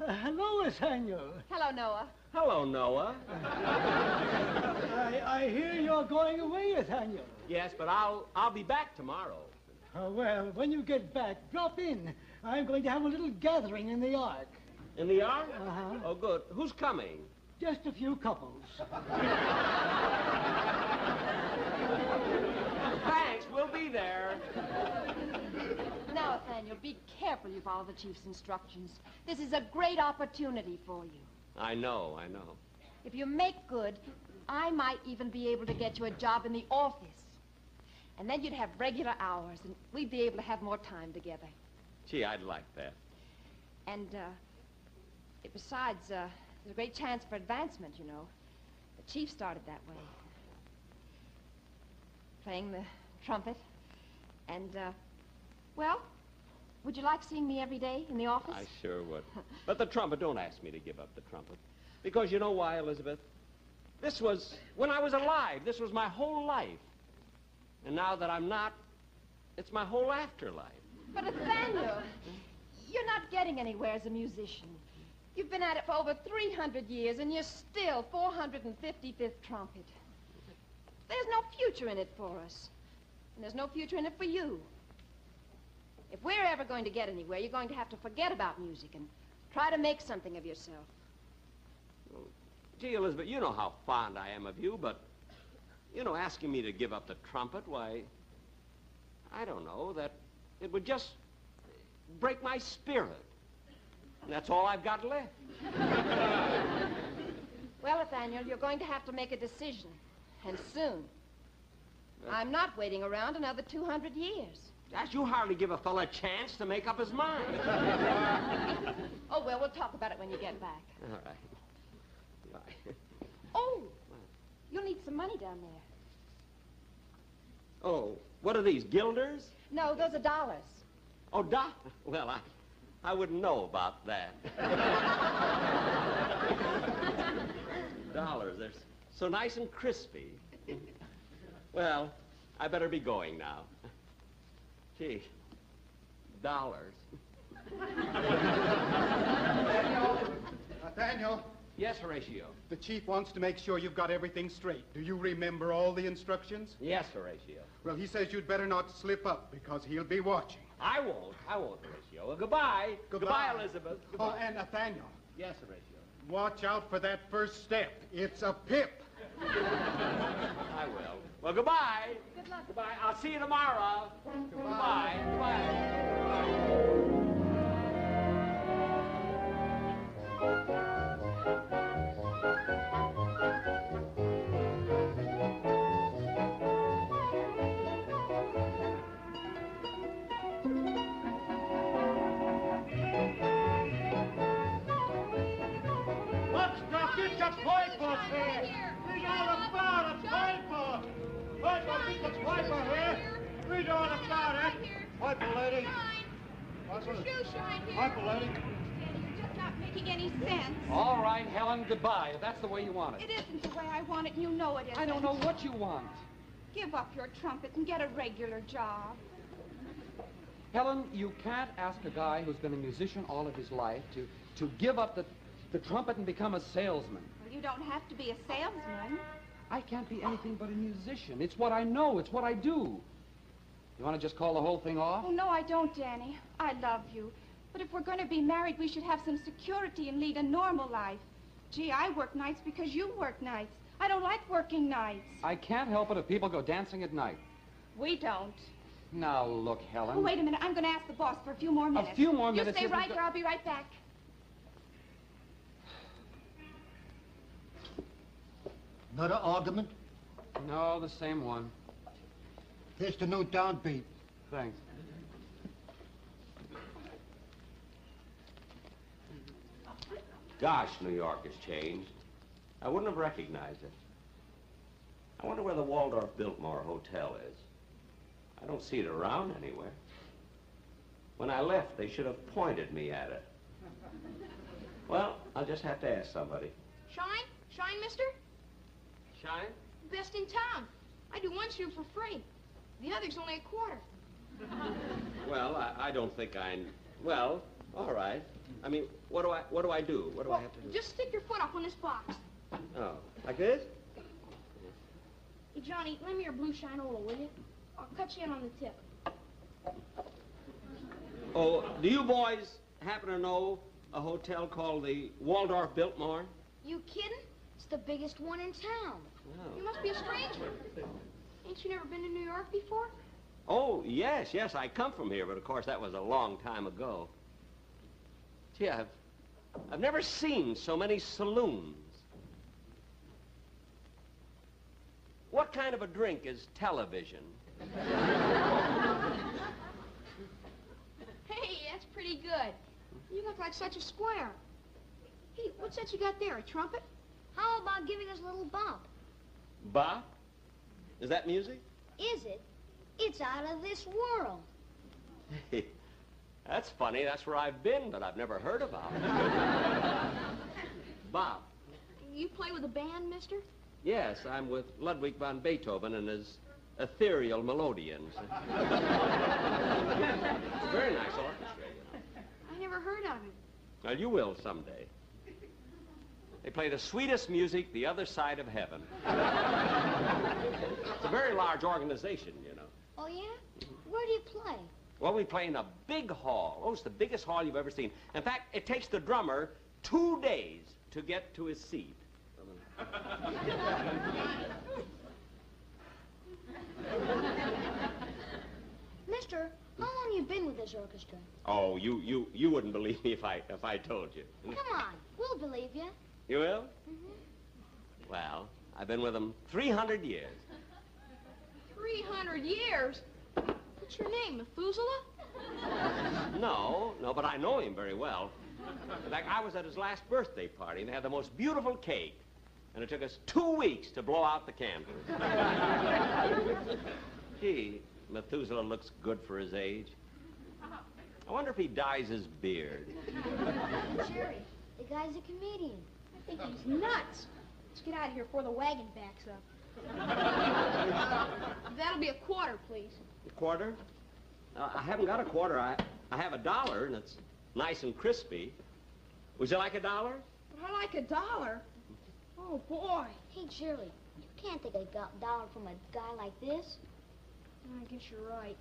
Uh, hello, Athanael. Hello, Noah. Hello, Noah. I, I hear you're going away, Athanael. Yes, but I'll I'll be back tomorrow. Uh, well, when you get back, drop in. I'm going to have a little gathering in the Ark. In the Ark? Uh-huh. Oh, good. Who's coming? Just a few couples. *laughs* Thanks. We'll be there. Athanael, be careful you follow the chief's instructions. This is a great opportunity for you. I know. I know. If you make good, I might even be able to get you a job in the office. And then you'd have regular hours, and we'd be able to have more time together. Gee, I'd like that. And, uh, besides, uh, there's a great chance for advancement, you know. The chief started that way. Playing the trumpet. And, uh, well, would you like seeing me every day in the office? I sure would. But the trumpet, don't ask me to give up the trumpet. Because you know why, Elizabeth? This was when I was alive. This was my whole life. And now that I'm not, it's my whole afterlife. But Athanael, you're not getting anywhere as a musician. You've been at it for over 300 years, and you're still 455th trumpet. There's no future in it for us. And there's no future in it for you. If we're ever going to get anywhere, you're going to have to forget about music and try to make something of yourself. Gee, Elizabeth, you know how fond I am of you, but, you know, asking me to give up the trumpet, why, I don't know, that it would just break my spirit. And that's all I've got left. *laughs* Well, Athanael, you're going to have to make a decision, and soon. I'm not waiting around another 200 years. Gosh, you hardly give a fella a chance to make up his mind. *laughs* Oh, well, we'll talk about it when you get back. All right. Bye. Oh, you'll need some money down there. Oh, what are these, guilders? No, those are dollars. Oh, doc. Well, I, I wouldn't know about that. *laughs* Dollars, they're so nice and crispy. Well, I better be going now. Gee, dollars. Athanael, Yes, Horatio. the chief wants to make sure you've got everything straight. Do you remember all the instructions? Yes, Horatio. Well, he says you'd better not slip up because he'll be watching. I won't. I won't, Horatio. Well, goodbye. Goodbye. Elizabeth. Oh, and Athanael, Yes, Horatio. watch out for that first step. It's a pip. I will. Well, goodbye. Good luck. Goodbye. I'll see you tomorrow. Goodbye. Goodbye. What's the get the piper here? Get the piper here. Read all about it. Piper lady. Piper, Shoe shine here. piper lady. You're just not making any sense. All right, Helen, goodbye. If that's the way you want it. It isn't the way I want it, and you know it isn't. I don't know what you want. Give up your trumpet and get a regular job. Helen, you can't ask a guy who's been a musician all of his life to, to give up the, the trumpet and become a salesman. Well, you don't have to be a salesman. I can't be anything but a musician. It's what I know. It's what I do. You want to just call the whole thing off? Oh, no, I don't, Danny. I love you. But if we're going to be married, we should have some security and lead a normal life. Gee, I work nights because you work nights. I don't like working nights. I can't help it if people go dancing at night. We don't. Now, look, Helen. Oh, wait a minute. I'm going to ask the boss for a few more minutes. A few more minutes. you stay right here. I'll be right back. Another argument? No, the same one. Here's the new downbeat. Thanks. Gosh, New York has changed. I wouldn't have recognized it. I wonder where the Waldorf Biltmore Hotel is. I don't see it around anywhere. When I left, they should have pointed me at it. Well, I'll just have to ask somebody. Shine? Shine, mister? Best in town. I do one shoe for free. The other's only a quarter. *laughs* Well, I, I don't think I... Well, all right. I mean, what do I what do I do? What do I have to do? Just stick your foot up on this box. Oh, like this? Hey, Johnny, lend me your blue shinola, will you? I'll cut you in on the tip. Oh, do you boys happen to know a hotel called the Waldorf Biltmore? You kidding? It's the biggest one in town. You must be a stranger. Ain't you never been to New York before? Oh, yes, yes, I come from here, but of course that was a long time ago. Gee, I've, I've never seen so many saloons. What kind of a drink is television? *laughs* Hey, that's pretty good. You look like such a square. Hey, what's that you got there, a trumpet? How about giving us a little bump? Bach? Is that music? Is it? It's out of this world. That's funny. That's where I've been, but I've never heard about it. Bob. You play with a band, mister? Yes, I'm with Ludwig van Beethoven and his ethereal it's a *laughs* very nice orchestra. I never heard of it. Well, you will someday. They play the sweetest music the other side of heaven. it's a very large organization, you know. Oh, yeah? Where do you play? Well, we play in a big hall. Oh, it's the biggest hall you've ever seen. In fact, it takes the drummer two days to get to his seat. Mister, how long you been with this orchestra? Oh, you, you, you wouldn't believe me if I, if I told you. Come on, we'll believe you. You will? Mm-hmm. Well, I've been with them 300 years. 300 years? What's your name, Methuselah? No, no, but I know him very well. In fact, I was at his last birthday party, and they had the most beautiful cake. And it took us two weeks to blow out the candles. *laughs* Gee, Methuselah looks good for his age. I wonder if he dyes his beard. Jerry, the guy's a comedian. I think he's nuts. Let's get out of here before the wagon backs up. That'll be a quarter, please. A quarter? Uh, I haven't got a quarter. I, I have a dollar, and it's nice and crispy. Would you like a dollar? I like a dollar. Oh, boy. Hey, Jerry, you can't take a dollar from a guy like this. I guess you're right.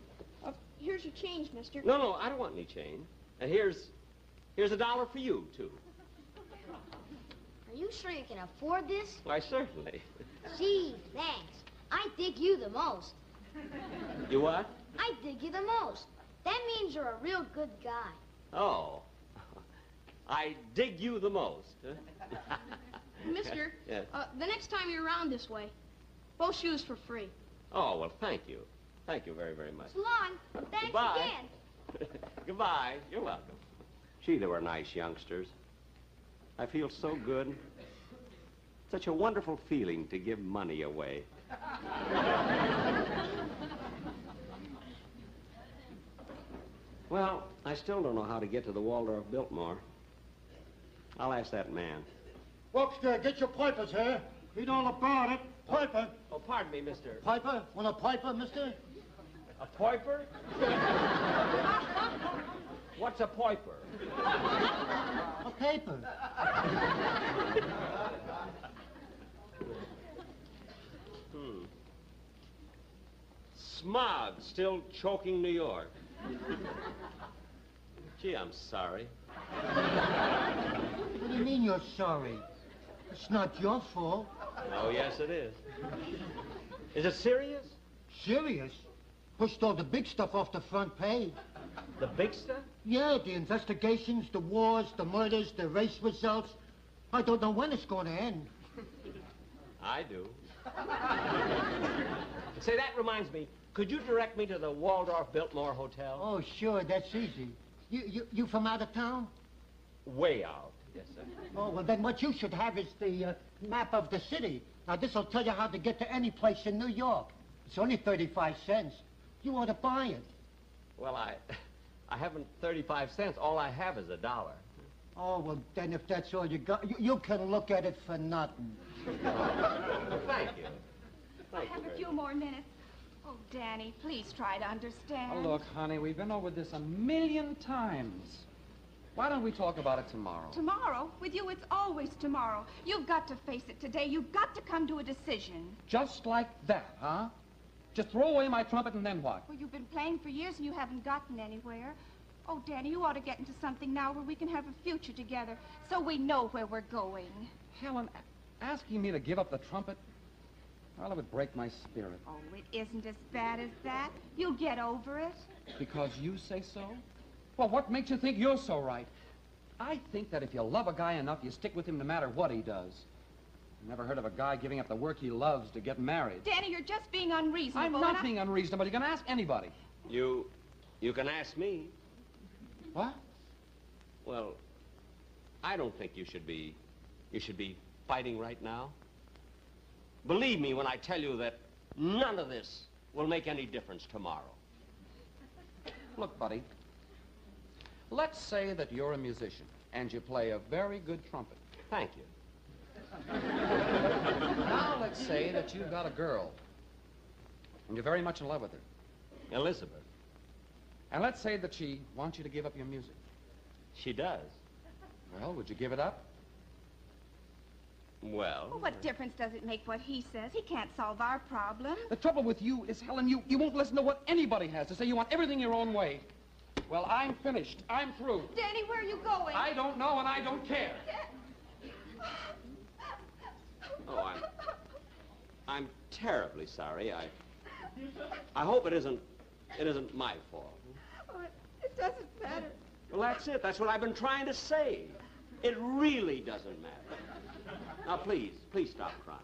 Uh, here's your change, mister. No, no, I don't want any change. And here's, here's a dollar for you, too. Are you sure you can afford this? Why, certainly. Gee, thanks. I dig you the most. You what? I dig you the most. That means you're a real good guy. Oh. I dig you the most. huh? *laughs* Mister, *laughs* Yes. uh, the next time you're around this way, both shoes for free. Oh, well, thank you. Thank you very, very much. So long. Thanks Goodbye. again. *laughs* Goodbye. You're welcome. Gee, they were nice youngsters. I feel so good. Such a wonderful feeling to give money away. well, I still don't know how to get to the Waldorf Biltmore. I'll ask that man. Buckster, uh, get your pipers here. Read all about it. Piper. Oh, pardon me, mister. Piper? Want a piper, mister? A piper? *laughs* What's a piper? A paper. Hmm. Smog still choking New York. Gee, I'm sorry. What do you mean you're sorry? It's not your fault. Oh, yes, it is. Is it serious? Serious? Pushed all the big stuff off the front page. The big stuff? Yeah, the investigations, the wars, the murders, the race results. I don't know when it's going to end. *laughs* I do. Say, that reminds me. Could you direct me to the Waldorf Biltmore Hotel? Oh, sure, that's easy. You, you, you from out of town? Way out. Yes, sir. Oh, well, then what you should have is the uh, map of the city. Now, this will tell you how to get to any place in New York. It's only 35 cents. You ought to buy it. Well, I, *laughs* I haven't 35 cents. All I have is a dollar. Oh, well, then if that's all you got, you, you can look at it for nothing. Thank you. I have a few more minutes. Oh, Danny, please try to understand. Oh, look, honey, we've been over this a million times. Why don't we talk about it tomorrow? Tomorrow? With you, it's always tomorrow. You've got to face it today. You've got to come to a decision. Just like that, huh? Just throw away my trumpet and then what? Well, you've been playing for years and you haven't gotten anywhere. Oh, Danny, you ought to get into something now where we can have a future together so we know where we're going. Helen, asking me to give up the trumpet? Well, it would break my spirit. Oh, it isn't as bad as that. You'll get over it. Because you say so? Well, what makes you think you're so right? I think that if you love a guy enough, you stick with him no matter what he does. Never heard of a guy giving up the work he loves to get married. Danny, you're just being unreasonable. I'm and not I- being unreasonable. You can ask anybody. You, you can ask me. What? Well, I don't think you should be, you should be fighting right now. Believe me when I tell you that none of this will make any difference tomorrow. Look, buddy. Let's say that you're a musician and you play a very good trumpet. Thank you. *laughs* Now let's say that you've got a girl and you're very much in love with her. Elizabeth. And let's say that she wants you to give up your music. She does. Well, would you give it up? Well, Well, what difference does it make what he says? He can't solve our problem. The trouble with you is, Helen, you, you won't listen to what anybody has to say. You want everything your own way. Well, I'm finished. I'm through. Danny, where are you going? I don't know and I don't care. Oh, I'm, I'm terribly sorry. I, I hope it isn't, it isn't my fault. Oh, it, doesn't matter. Well, that's it. That's what I've been trying to say. It really doesn't matter. Now, please, please stop crying.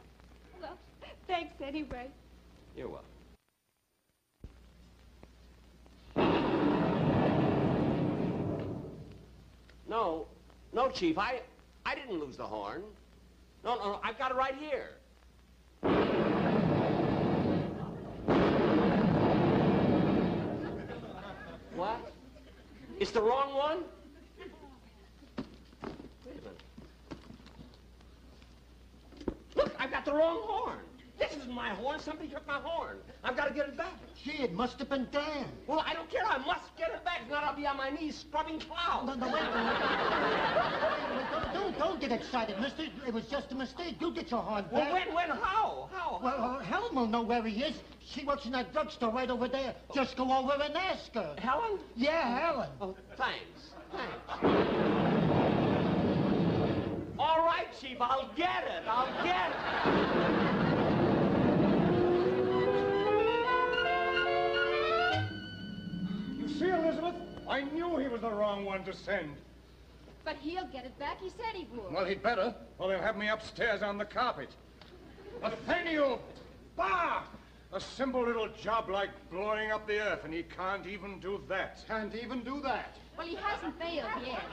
Well, thanks anyway. You're welcome. No, no, Chief, I, I didn't lose the horn. No, no, no, I've got it right here. What? It's the wrong one? Wait a minute. Look, I've got the wrong horn. This isn't my horn. Somebody took my horn. I've got to get it back. Gee, it must have been Dan. Well, I don't care. I must get it back. If not, I'll be on my knees scrubbing clouds. No, no, wait, wait, wait. Don't, don't, don't get excited, mister. It was just a mistake. You get your horn back. Well, when, when, how? How? Well, uh, Helen will know where he is. She works in that drugstore right over there. Just go over and ask her. Helen? Yeah, Helen. Oh, thanks. Thanks. All right, Chief, I'll get it. I'll get it. See, Elizabeth? I knew he was the wrong one to send. But he'll get it back. He said he would. Well, he'd better, or they'll have me upstairs on the carpet. Athanael Bah! A simple little job like blowing up the earth, and he can't even do that. Can't even do that. Well, he hasn't failed yet.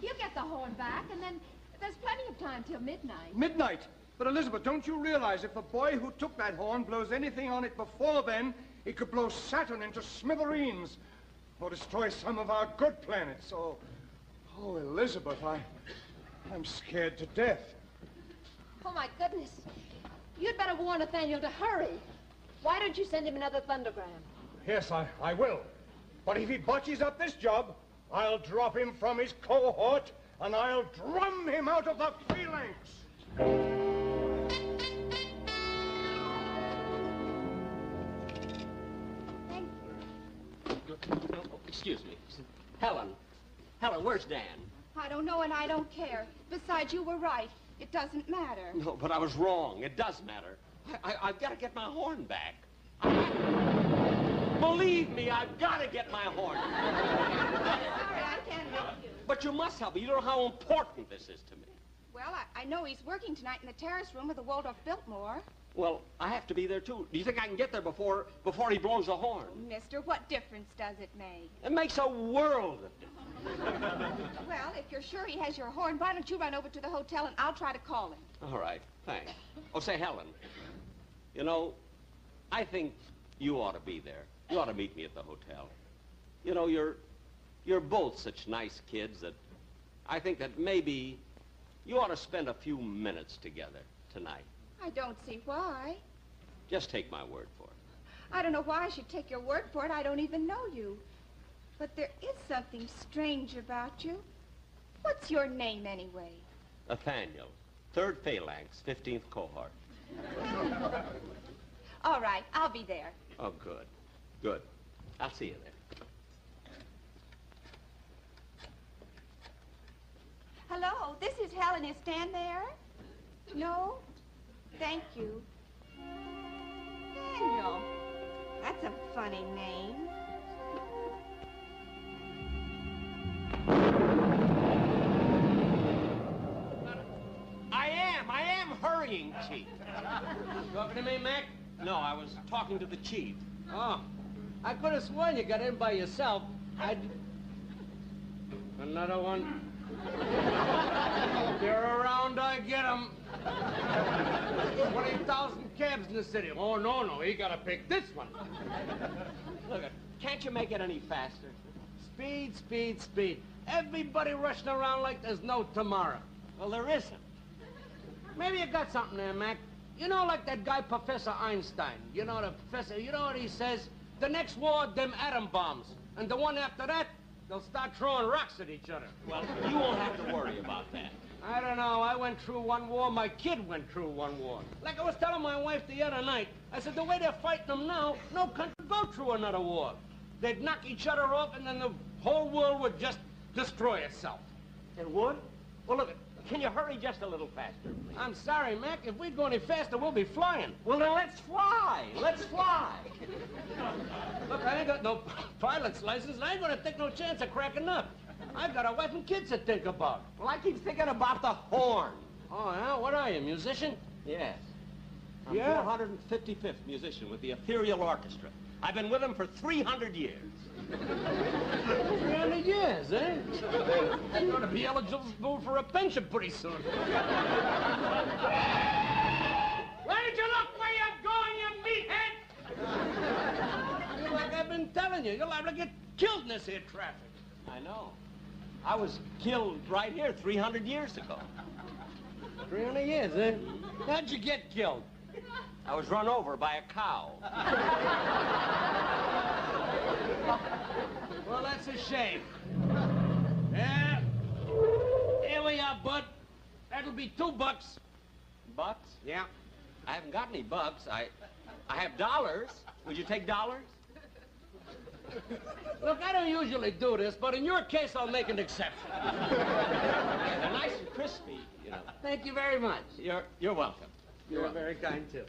He'll get the horn back, and then there's plenty of time till midnight. Midnight. But Elizabeth, don't you realize if the boy who took that horn blows anything on it before then, he could blow Saturn into smithereens or destroy some of our good planets. Oh, oh, Elizabeth, I, I'm scared to death. Oh, my goodness. You'd better warn Athanael to hurry. Why don't you send him another thundergram? Yes, I, I will. But if he botches up this job, I'll drop him from his cohort and I'll drum him out of the phalanx. Oh, excuse me. Helen. Helen, where's Dan? I don't know and I don't care. Besides, you were right. It doesn't matter. No, but I was wrong. It does matter. I, I, I've got to get my horn back. I, Believe me, I've got to get my horn. *laughs* Sorry, I can't help you. But you must help me. You know how important this is to me. Well, I, I know he's working tonight in the terrace room of the Waldorf Biltmore. Well, I have to be there too. Do you think I can get there before before he blows the horn? Mister, what difference does it make? It makes a world of difference. Well, if you're sure he has your horn, why don't you run over to the hotel and I'll try to call him. All right, thanks. Oh, say, Helen, you know, I think you ought to be there. You ought to meet me at the hotel. You know, you're you're both such nice kids that I think that maybe you ought to spend a few minutes together tonight. I don't see why. Just take my word for it. I don't know why I should take your word for it. I don't even know you. But there is something strange about you. What's your name, anyway? Athanael, third phalanx, 15th cohort. *laughs* All right, I'll be there. Oh, good. Good. I'll see you there. Hello, this is Helen. Is Stan there? No? Thank you. Daniel. That's a funny name. I am. I am hurrying, Chief. Talking to me, Mac? No, I was talking to the chief. Oh. I could have sworn you got in by yourself. I'd... Another one. They're around, I get 'em. 20,000 cabs in the city. Oh, no, no, he gotta pick this one. Look, can't you make it any faster? Speed, speed, speed. Everybody rushing around like there's no tomorrow. Well, there isn't. Maybe you got something there, Mac. You know, like that guy, Professor Einstein. You know, the professor, you know what he says? The next war, them atom bombs. And the one after that, they'll start throwing rocks at each other. Well, you won't have to worry about that. I don't know. I went through one war. My kid went through one war. Like I was telling my wife the other night, I said, the way they're fighting them now, no country would go through another war. They'd knock each other off, and then the whole world would just destroy itself. It would? Well, look, can you hurry just a little faster, please? I'm sorry, Mac. If we go any faster, we'll be flying. Well, then let's fly. Let's fly. *laughs* Look, I ain't got no *laughs* pilot's license, and I ain't gonna take no chance of cracking up. I've got a wife and kids to think about. Well, I keep thinking about the horn. Oh, yeah? What are you, musician? Yes. I'm Yeah? 455th musician with the Ethereal Orchestra. I've been with them for 300 years. 300 years, eh? I'm gonna be eligible for a pension pretty soon. Why did you look where you're going, you meathead? like I've been telling you, you're liable to get killed in this here traffic. I know. I was killed right here 300 years ago. 300 years, eh? How'd you get killed? I was run over by a cow. Well, that's a shame. Yeah. Here we are, bud. That'll be two bucks. Bucks? Yeah. I haven't got any bucks. I, I have dollars. Would you take dollars? Look, I don't usually do this, but in your case, I'll make an exception. Yeah, they're nice and crispy, you know. Thank you very much. You're, you're welcome. You're very kind, too.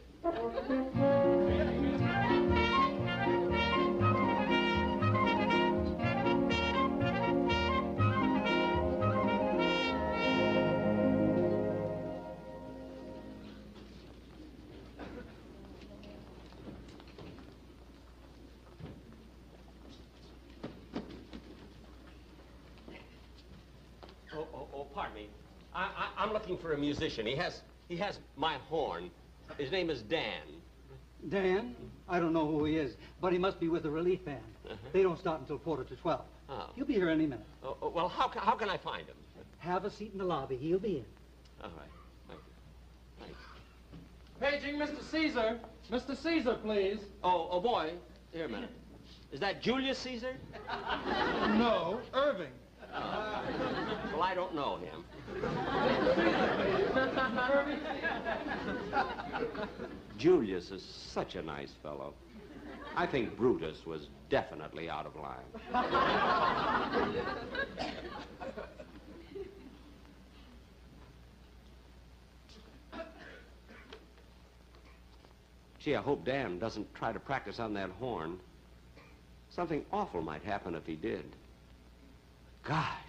Pardon me. I, I, I'm looking for a musician. He has, he has my horn. His name is Dan. Dan? I don't know who he is, but he must be with the relief band. Uh-huh. They don't start until quarter to 12. Oh. He'll be here any minute. Oh, oh, well, how, how can I find him? Have a seat in the lobby. He'll be in. All right. Thank you. Paging Mr. Caesar. Mr. Caesar, please. Oh, oh, boy. Here a minute. Is that Julius Caesar? *laughs* No, Irving. Well, I don't know him. Julius is such a nice fellow. I think Brutus was definitely out of line. Gee, I hope Dan doesn't try to practice on that horn. Something awful might happen if he did. Gosh.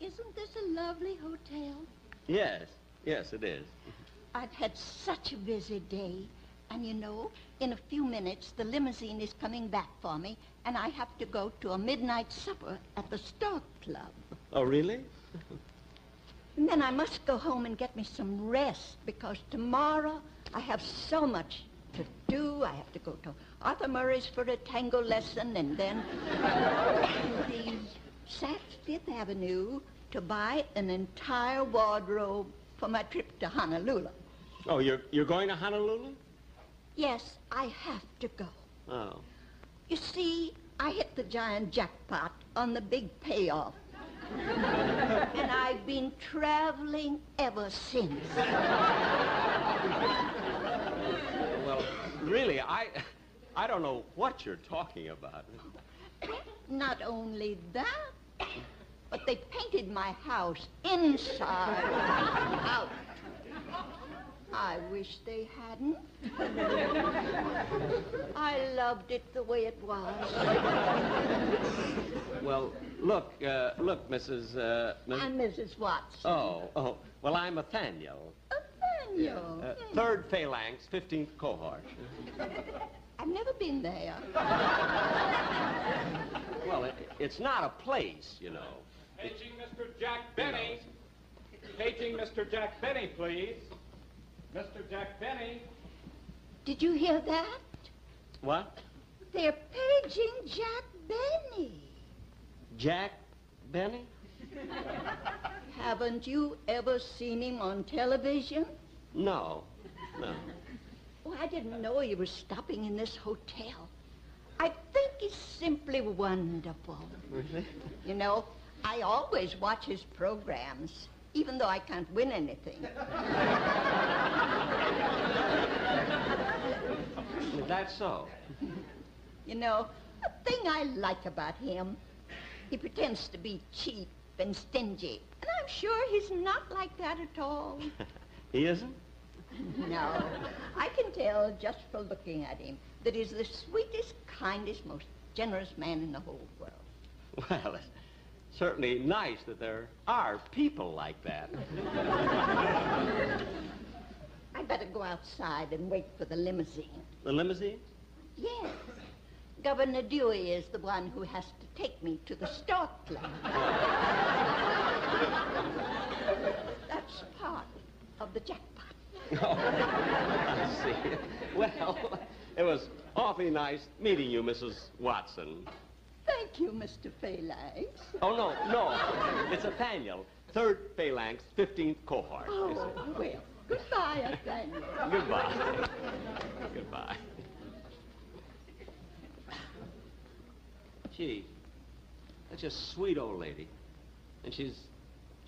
Isn't this a lovely hotel? Yes, yes, it is. I've had such a busy day. And you know, in a few minutes, the limousine is coming back for me, and I have to go to a midnight supper at the Stork Club. Oh, really? And then I must go home and get me some rest, because tomorrow I have so much to do. I have to go to Arthur Murray's for a tango lesson, and then *coughs* the Saks Fifth Avenue to buy an entire wardrobe for my trip to Honolulu. Oh, you're, you're going to Honolulu? Yes, I have to go. Oh. You see, I hit the giant jackpot on the big payoff. *laughs* and I've been traveling ever since. *laughs* Well, really, I, I don't know what you're talking about. Not only that, but they painted my house inside out. I wish they hadn't. I loved it the way it was. Well, look, uh, look, Mrs. Uh, And Mrs. Watson. Oh, oh. Well, I'm Athanael. Athanael. Uh, third phalanx, 15th cohort. *laughs* I've never been there. *laughs* Well, it, it's not a place, you know. Paging Mr. Jack Benny. Paging Mr. Jack Benny, please. Mr. Jack Benny. Did you hear that? What? They're paging Jack Benny. Jack Benny? *laughs* Haven't you ever seen him on television? No, no. Well, I didn't know he was stopping in this hotel. I think he's simply wonderful. Really? You know, I always watch his programs, even though I can't win anything. *laughs* Is that so? You know, the thing I like about him, he pretends to be cheap and stingy. And I'm sure he's not like that at all. *laughs* He isn't? *laughs* No, I can tell just for looking at him that he's the sweetest, kindest, most generous man in the whole world. Well, it's certainly nice that there are people like that. *laughs* I better go outside and wait for the limousine. The limousine? Yes. Governor Dewey is the one who has to take me to the Stork Club. *laughs* That's part of the jackpot. Oh, I see. Well, it was awfully nice meeting you, Mrs. Watson. Thank you, Mr. Phalanx. Oh, no, no. It's Athanael, third phalanx, 15th cohort. Oh, well, goodbye, Athanael. Goodbye. Goodbye. Gee, that's a sweet old lady. And she's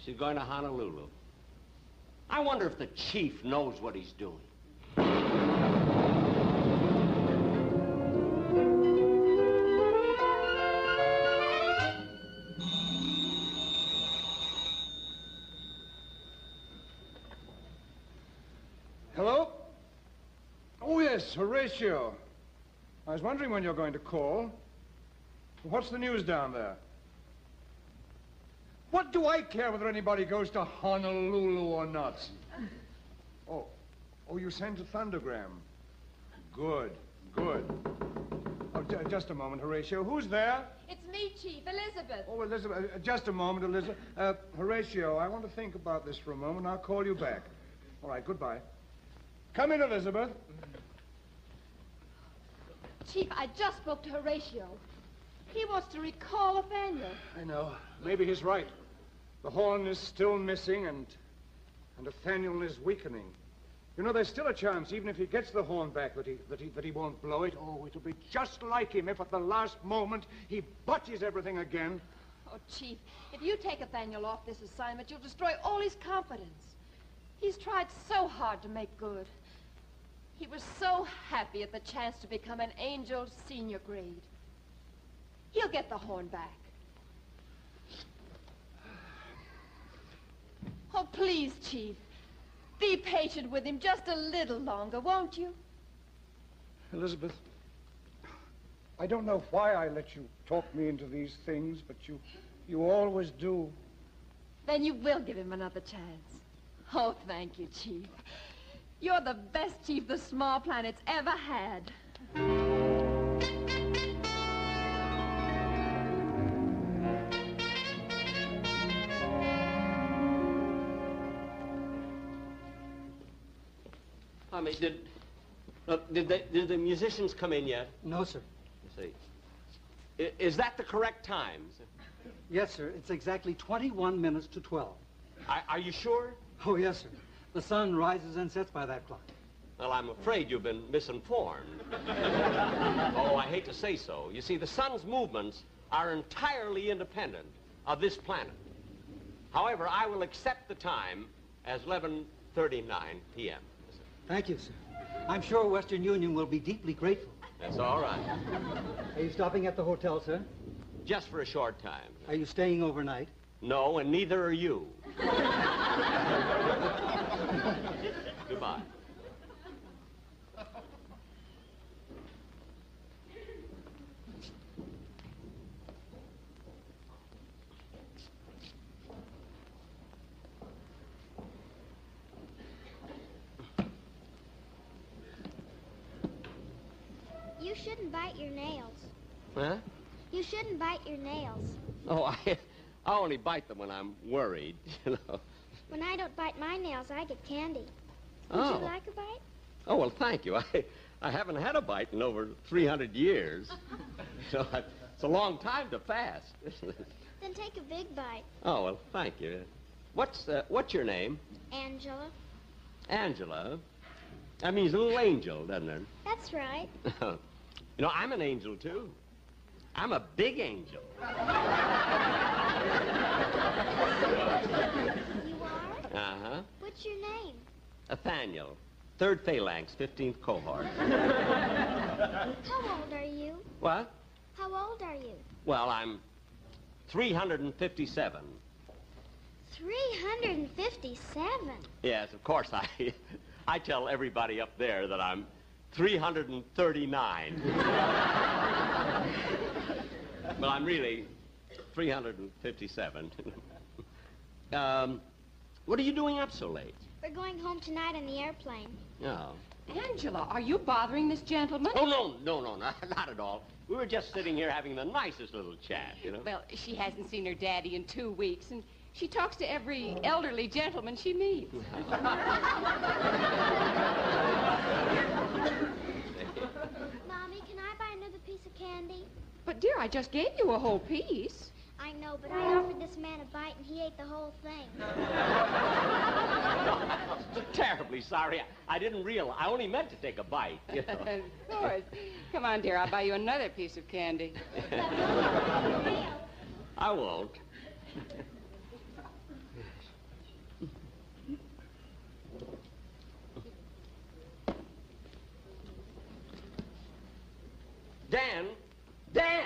she's going to Honolulu. I wonder if the chief knows what he's doing. Hello? Oh, yes, Horatio. I was wondering when you're going to call. What's the news down there? What do I care whether anybody goes to Honolulu or not? Oh, oh, you sent a thundergram. Good, good. Oh, ju- just a moment, Horatio. Who's there? It's me, Chief, Elizabeth. Oh, Elizabeth, uh, just a moment, Elizabeth. Uh, Horatio, I want to think about this for a moment. I'll call you back. All right, goodbye. Come in, Elizabeth. Chief, I just spoke to Horatio. He wants to recall Athanael. I know. Maybe he's right. The horn is still missing, and and Athanael is weakening. You know, there's still a chance, even if he gets the horn back, that he that he that he won't blow it. Oh, it'll be just like him if at the last moment he botches everything again. Oh, Chief, if you take Athanael off this assignment, you'll destroy all his confidence. He's tried so hard to make good. He was so happy at the chance to become an angel senior grade. He'll get the horn back. Oh, please, Chief. Be patient with him just a little longer, won't you? Elizabeth, I don't know why I let you talk me into these things, but you, you always do. Then you will give him another chance. Oh, thank you, Chief. You're the best chief the small planet's ever had. Mean, did, uh, did, they, did the musicians come in yet? No, sir. I see. I, is that the correct time? Yes, sir. It's exactly 21 minutes to 12. Are, are you sure? Oh, yes, sir. The sun rises and sets by that clock. Well, I'm afraid you've been misinformed. *laughs* oh, I hate to say so. You see, the sun's movements are entirely independent of this planet. However, I will accept the time as 11.39 p.m. Thank you, sir. I'm sure Western Union will be deeply grateful. That's all right. Are you stopping at the hotel, sir? Just for a short time. Are you staying overnight? No, and neither are you. *laughs* Goodbye. You shouldn't bite your nails. Huh? You shouldn't bite your nails. Oh, I, I only bite them when I'm worried, *laughs* you know. When I don't bite my nails, I get candy. Would Oh. you like a bite? Oh, well, thank you. *laughs* I, I haven't had a bite in over 300 years. *laughs* so I, it's a long time to fast. Then take a big bite. oh, well, thank you. What's, uh, what's your name? Angela. Angela. That means little angel, doesn't it? That's right. you know, I'm an angel, too. I'm a big angel. *laughs* You are? Uh-huh. What's your name? Athanael. Third phalanx, 15th cohort. *laughs* How old are you? what? How old are you? Well, I'm 357. 357. Yes, of course, I, *laughs* I tell everybody up there that I'm 339. But I'm really 357. *laughs* um, what are you doing up so late? We're going home tonight on the airplane. Oh. Angela, are you bothering this gentleman? Oh, no, no, no, not, *laughs* not at all. We were just sitting here having the nicest little chat, you know. Well, she hasn't seen her daddy in two weeks, and she talks to every elderly gentleman she meets. *laughs* Mommy, can I buy another piece of candy? But, dear, I just gave you a whole piece. I know, but I offered this man a bite and he ate the whole thing. *laughs* Terribly sorry. I, I didn't realize. I only meant to take a bite. You *laughs* know. of course. Come on, dear, I'll buy you another piece of candy. *laughs* I won't. Dan! Dan!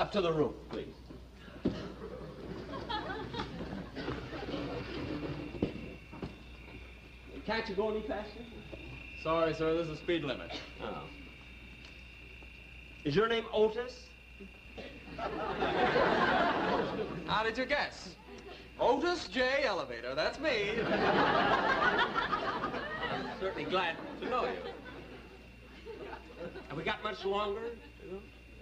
Up to the roof, please. Can't you go any faster? Sorry, sir, this is the speed limit. Oh. Is your name Otis? How did you guess? Otis J. Elevator, that's me. I'm certainly glad to know you. Have we got much longer?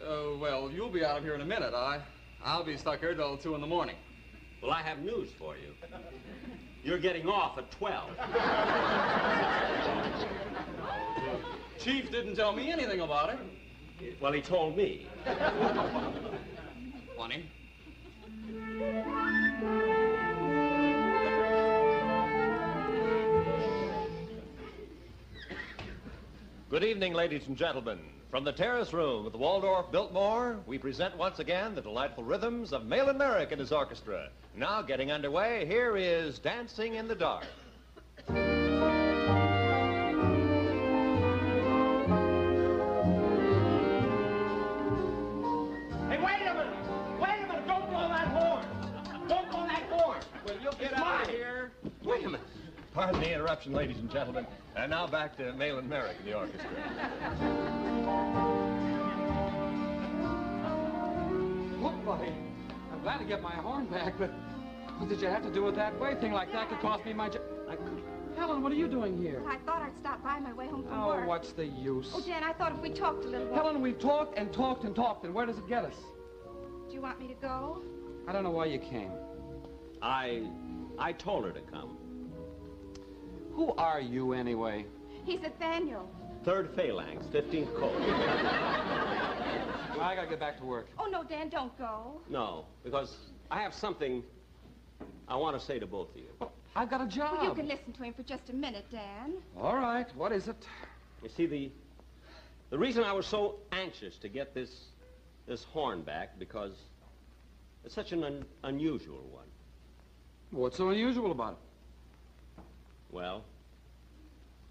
Uh, well, you'll be out of here in a minute. I, I'll be stuck here till 2 in the morning. Well, I have news for you. You're getting off at 12. Chief didn't tell me anything about it. Well, he told me. Funny. Good evening, ladies and gentlemen. From the Terrace Room at the Waldorf Biltmore, we present once again the delightful rhythms of Mahlon Merrick and his orchestra. Now getting underway, here is Dancing in the Dark. Wait a minute. Pardon the interruption, ladies and gentlemen. And now back to Mahlon Merrick and the orchestra. Look, buddy, I'm glad to get my horn back, but what did you have to do with that way? thing like that could cost me my job. Helen, what are you doing here? I thought I'd stop by my way home from Oh, work. what's the use? Oh, Dan, I thought if we talked a little while. Helen, we've talked and talked and talked, and where does it get us? Do you want me to go? I don't know why you came. I, I told her to come. Who are you, anyway? He's Athanael. Third phalanx, 15th Colt. Well, I gotta get back to work. Oh, no, Dan, don't go. No, because I have something I want to say to both of you. Oh, I've got a job. Well, you can listen to him for just a minute, Dan. All right, what is it? You see, the, the reason I was so anxious to get this, this horn back, because it's such an un, unusual one. What's so unusual about it? Well,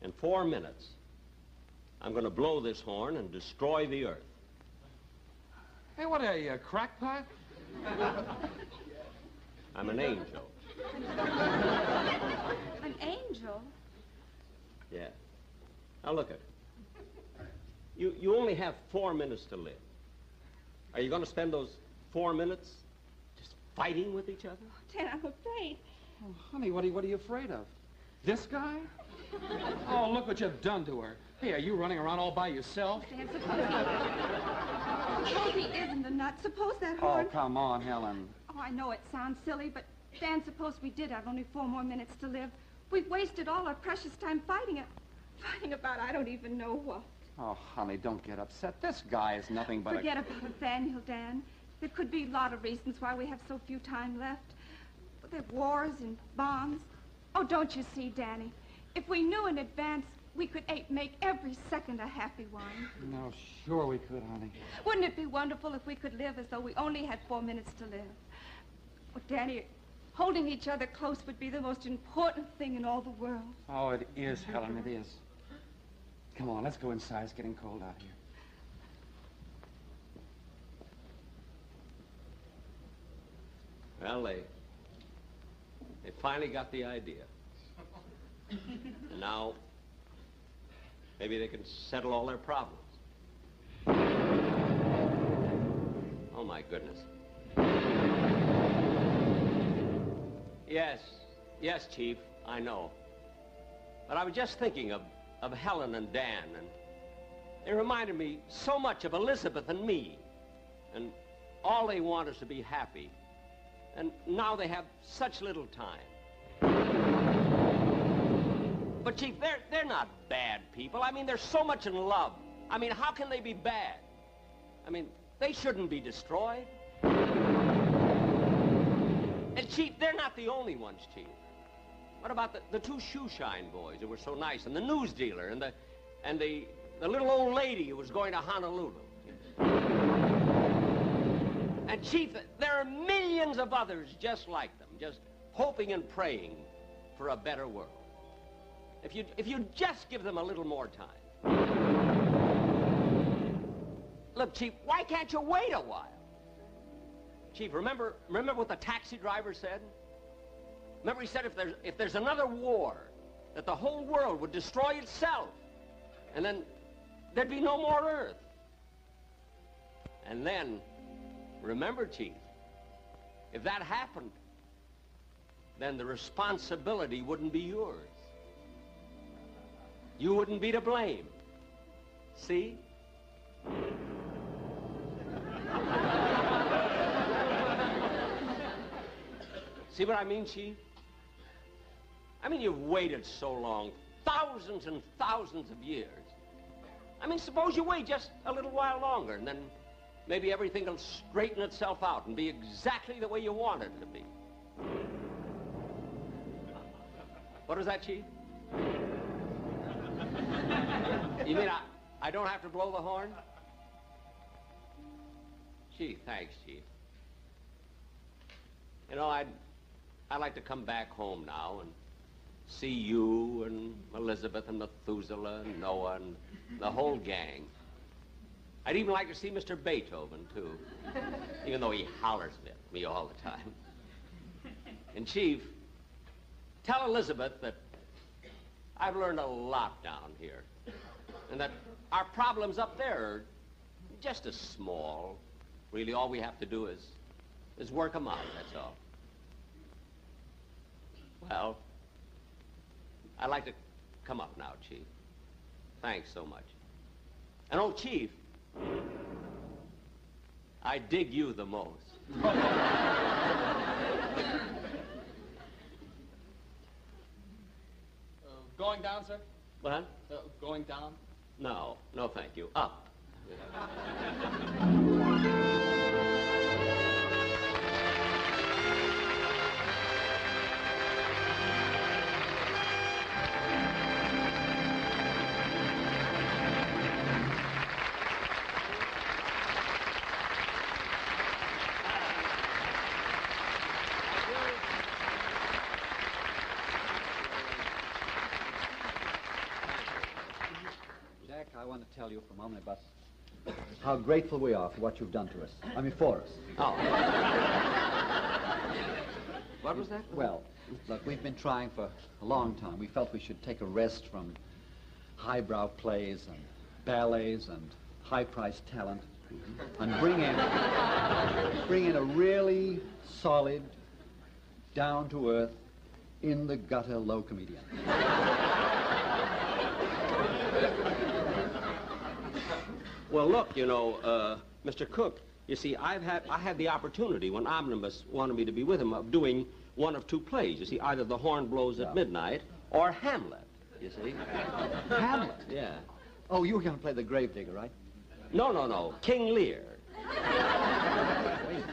in four minutes, I'm going to blow this horn and destroy the earth. Hey, what are you, a crackpot? *laughs* I'm an angel. *laughs* An angel? Yeah. Now look at it. You, you only have four minutes to live. Are you going to spend those four minutes just fighting with each other? Oh, Dan, I'm afraid. Oh, honey, what are, you, what are you afraid of? This guy? Oh, look what you've done to her. Hey, are you running around all by yourself? Dan, suppose he... Suppose he isn't a nut. Suppose that Oh, come on, Helen. Oh, I know it sounds silly, but Dan, suppose we did have only four more minutes to live. We've wasted all our precious time fighting it. Fighting about I don't even know what. Oh, honey, don't get upset. This guy is nothing but a. Forget a... about Athanael, Dan. There could be a lot of reasons why we have so few time left. There are wars and bombs. Oh, don't you see, Danny? If we knew in advance, we could a- make every second a happy one. No, sure we could, honey. Wouldn't it be wonderful if we could live as though we only had four minutes to live? Oh, Danny, holding each other close would be the most important thing in all the world. Oh, it is, Helen, it is. Come on, let's go inside. It's getting cold out here. Well, they, they finally got the idea. And now, maybe they can settle all their problems. Oh, my goodness. Yes, yes, Chief, I know. But I was just thinking of, of Helen and Dan, and they reminded me so much of Elizabeth and me. And all they want is to be happy. And now they have such little time. But, Chief, they're, they're not bad people. I mean, they're so much in love. I mean, how can they be bad? I mean, they shouldn't be destroyed. And, Chief, they're not the only ones, Chief. What about the, the two shoeshine boys who were so nice, and the news dealer, and the, and the, the little old lady who was going to Honolulu? And Chief, there are millions of others just like them, just hoping and praying for a better world. If you if you just give them a little more time. Look, Chief, why can't you wait a while? Chief, remember remember what the taxi driver said? Remember he said if there's if there's another war, that the whole world would destroy itself. And then there'd be no more earth. And then Remember, Chief, if that happened, then the responsibility wouldn't be yours. You wouldn't be to blame. See? See what I mean, Chief? I mean, you've waited so long, thousands and thousands of years. I mean, suppose you wait just a little while longer, and then maybe everything will straighten itself out and be exactly the way you want it to be. What is that, Chief? You mean I, I don't have to blow the horn? Gee, thanks, Chief. You know, I'd, I'd like to come back home now and see you and Elizabeth and Methuselah and Noah and the whole gang. I'd even like to see Mr. Beethoven, too, *laughs* even though he hollers at me all the time. And, Chief, tell Elizabeth that I've learned a lot down here. And that our problems up there are just as small. Really, all we have to do is, is work them out, that's all. Well, I'd like to come up now, Chief. Thanks so much. And oh, Chief, I dig you the most. Uh, going down, sir? What? Uh, going down? No, no, thank you. Up. *laughs* to tell Omnibus how grateful we are for what you've done to us. I mean, for us. Oh. *laughs* What was that? Well, look, we've been trying for a long time. We felt we should take a rest from highbrow plays and ballets and high-priced talent mm-hmm. and bring in bring in a really solid, down-to-earth, in-the-gutter low comedian. *laughs* Well, look, you know, uh, Mr. Cooke, you see, I've had, I had the opportunity when Omnibus wanted me to be with him of doing one of two plays. You see, either The Horn Blows at Midnight or Hamlet, you see. Hamlet? Yeah. Oh, you were going to play the gravedigger, right? No, no, no. King Lear. Wait,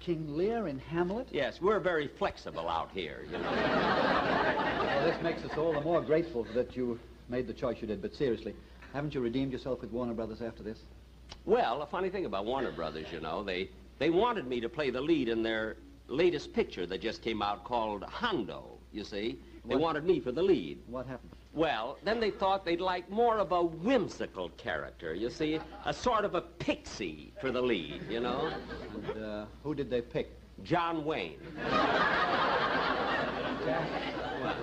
King Lear in Hamlet? Yes, we're very flexible out here, you know. Well, this makes us all the more grateful that you made the choice you did. But seriously, haven't you redeemed yourself with Warner Brothers after this? Well, a funny thing about Warner Brothers, you know, they, they wanted me to play the lead in their latest picture that just came out called Hondo, you see. They What- wanted me for the lead. What happened? Well, then they thought they'd like more of a whimsical character, you see, a sort of a pixie for the lead, you know? And uh, who did they pick? John Wayne. Jack, well,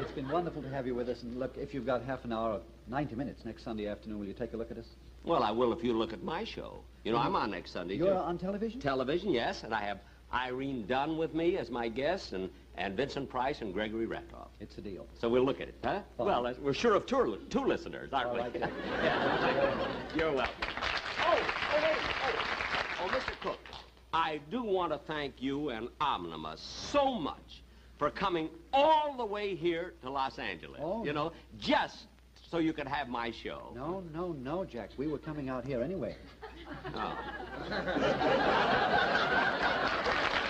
it's been wonderful to have you with us. And look, if you've got half an hour, 90 minutes next Sunday afternoon, will you take a look at us? Well, I will if you look at my show. You know, I'm mm-hmm. on next Sunday. You're too. on television? Television, yes, and I have Irene Dunne with me as my guest, and, and Vincent Price and Gregory Ratoff. It's a deal. So we'll look at it, huh? Fine. Well, that's- we're sure of two, two listeners, aren't All we? right, *laughs* Jack. You're welcome. Oh, oh, wait, oh, oh, Mr. Cooke, I do want to thank you and Omnibus so much for coming all the way here to Los Angeles. Oh. You know, just so you could have my show. No, no, no, Jack. We were coming out here anyway. Oh. *laughs*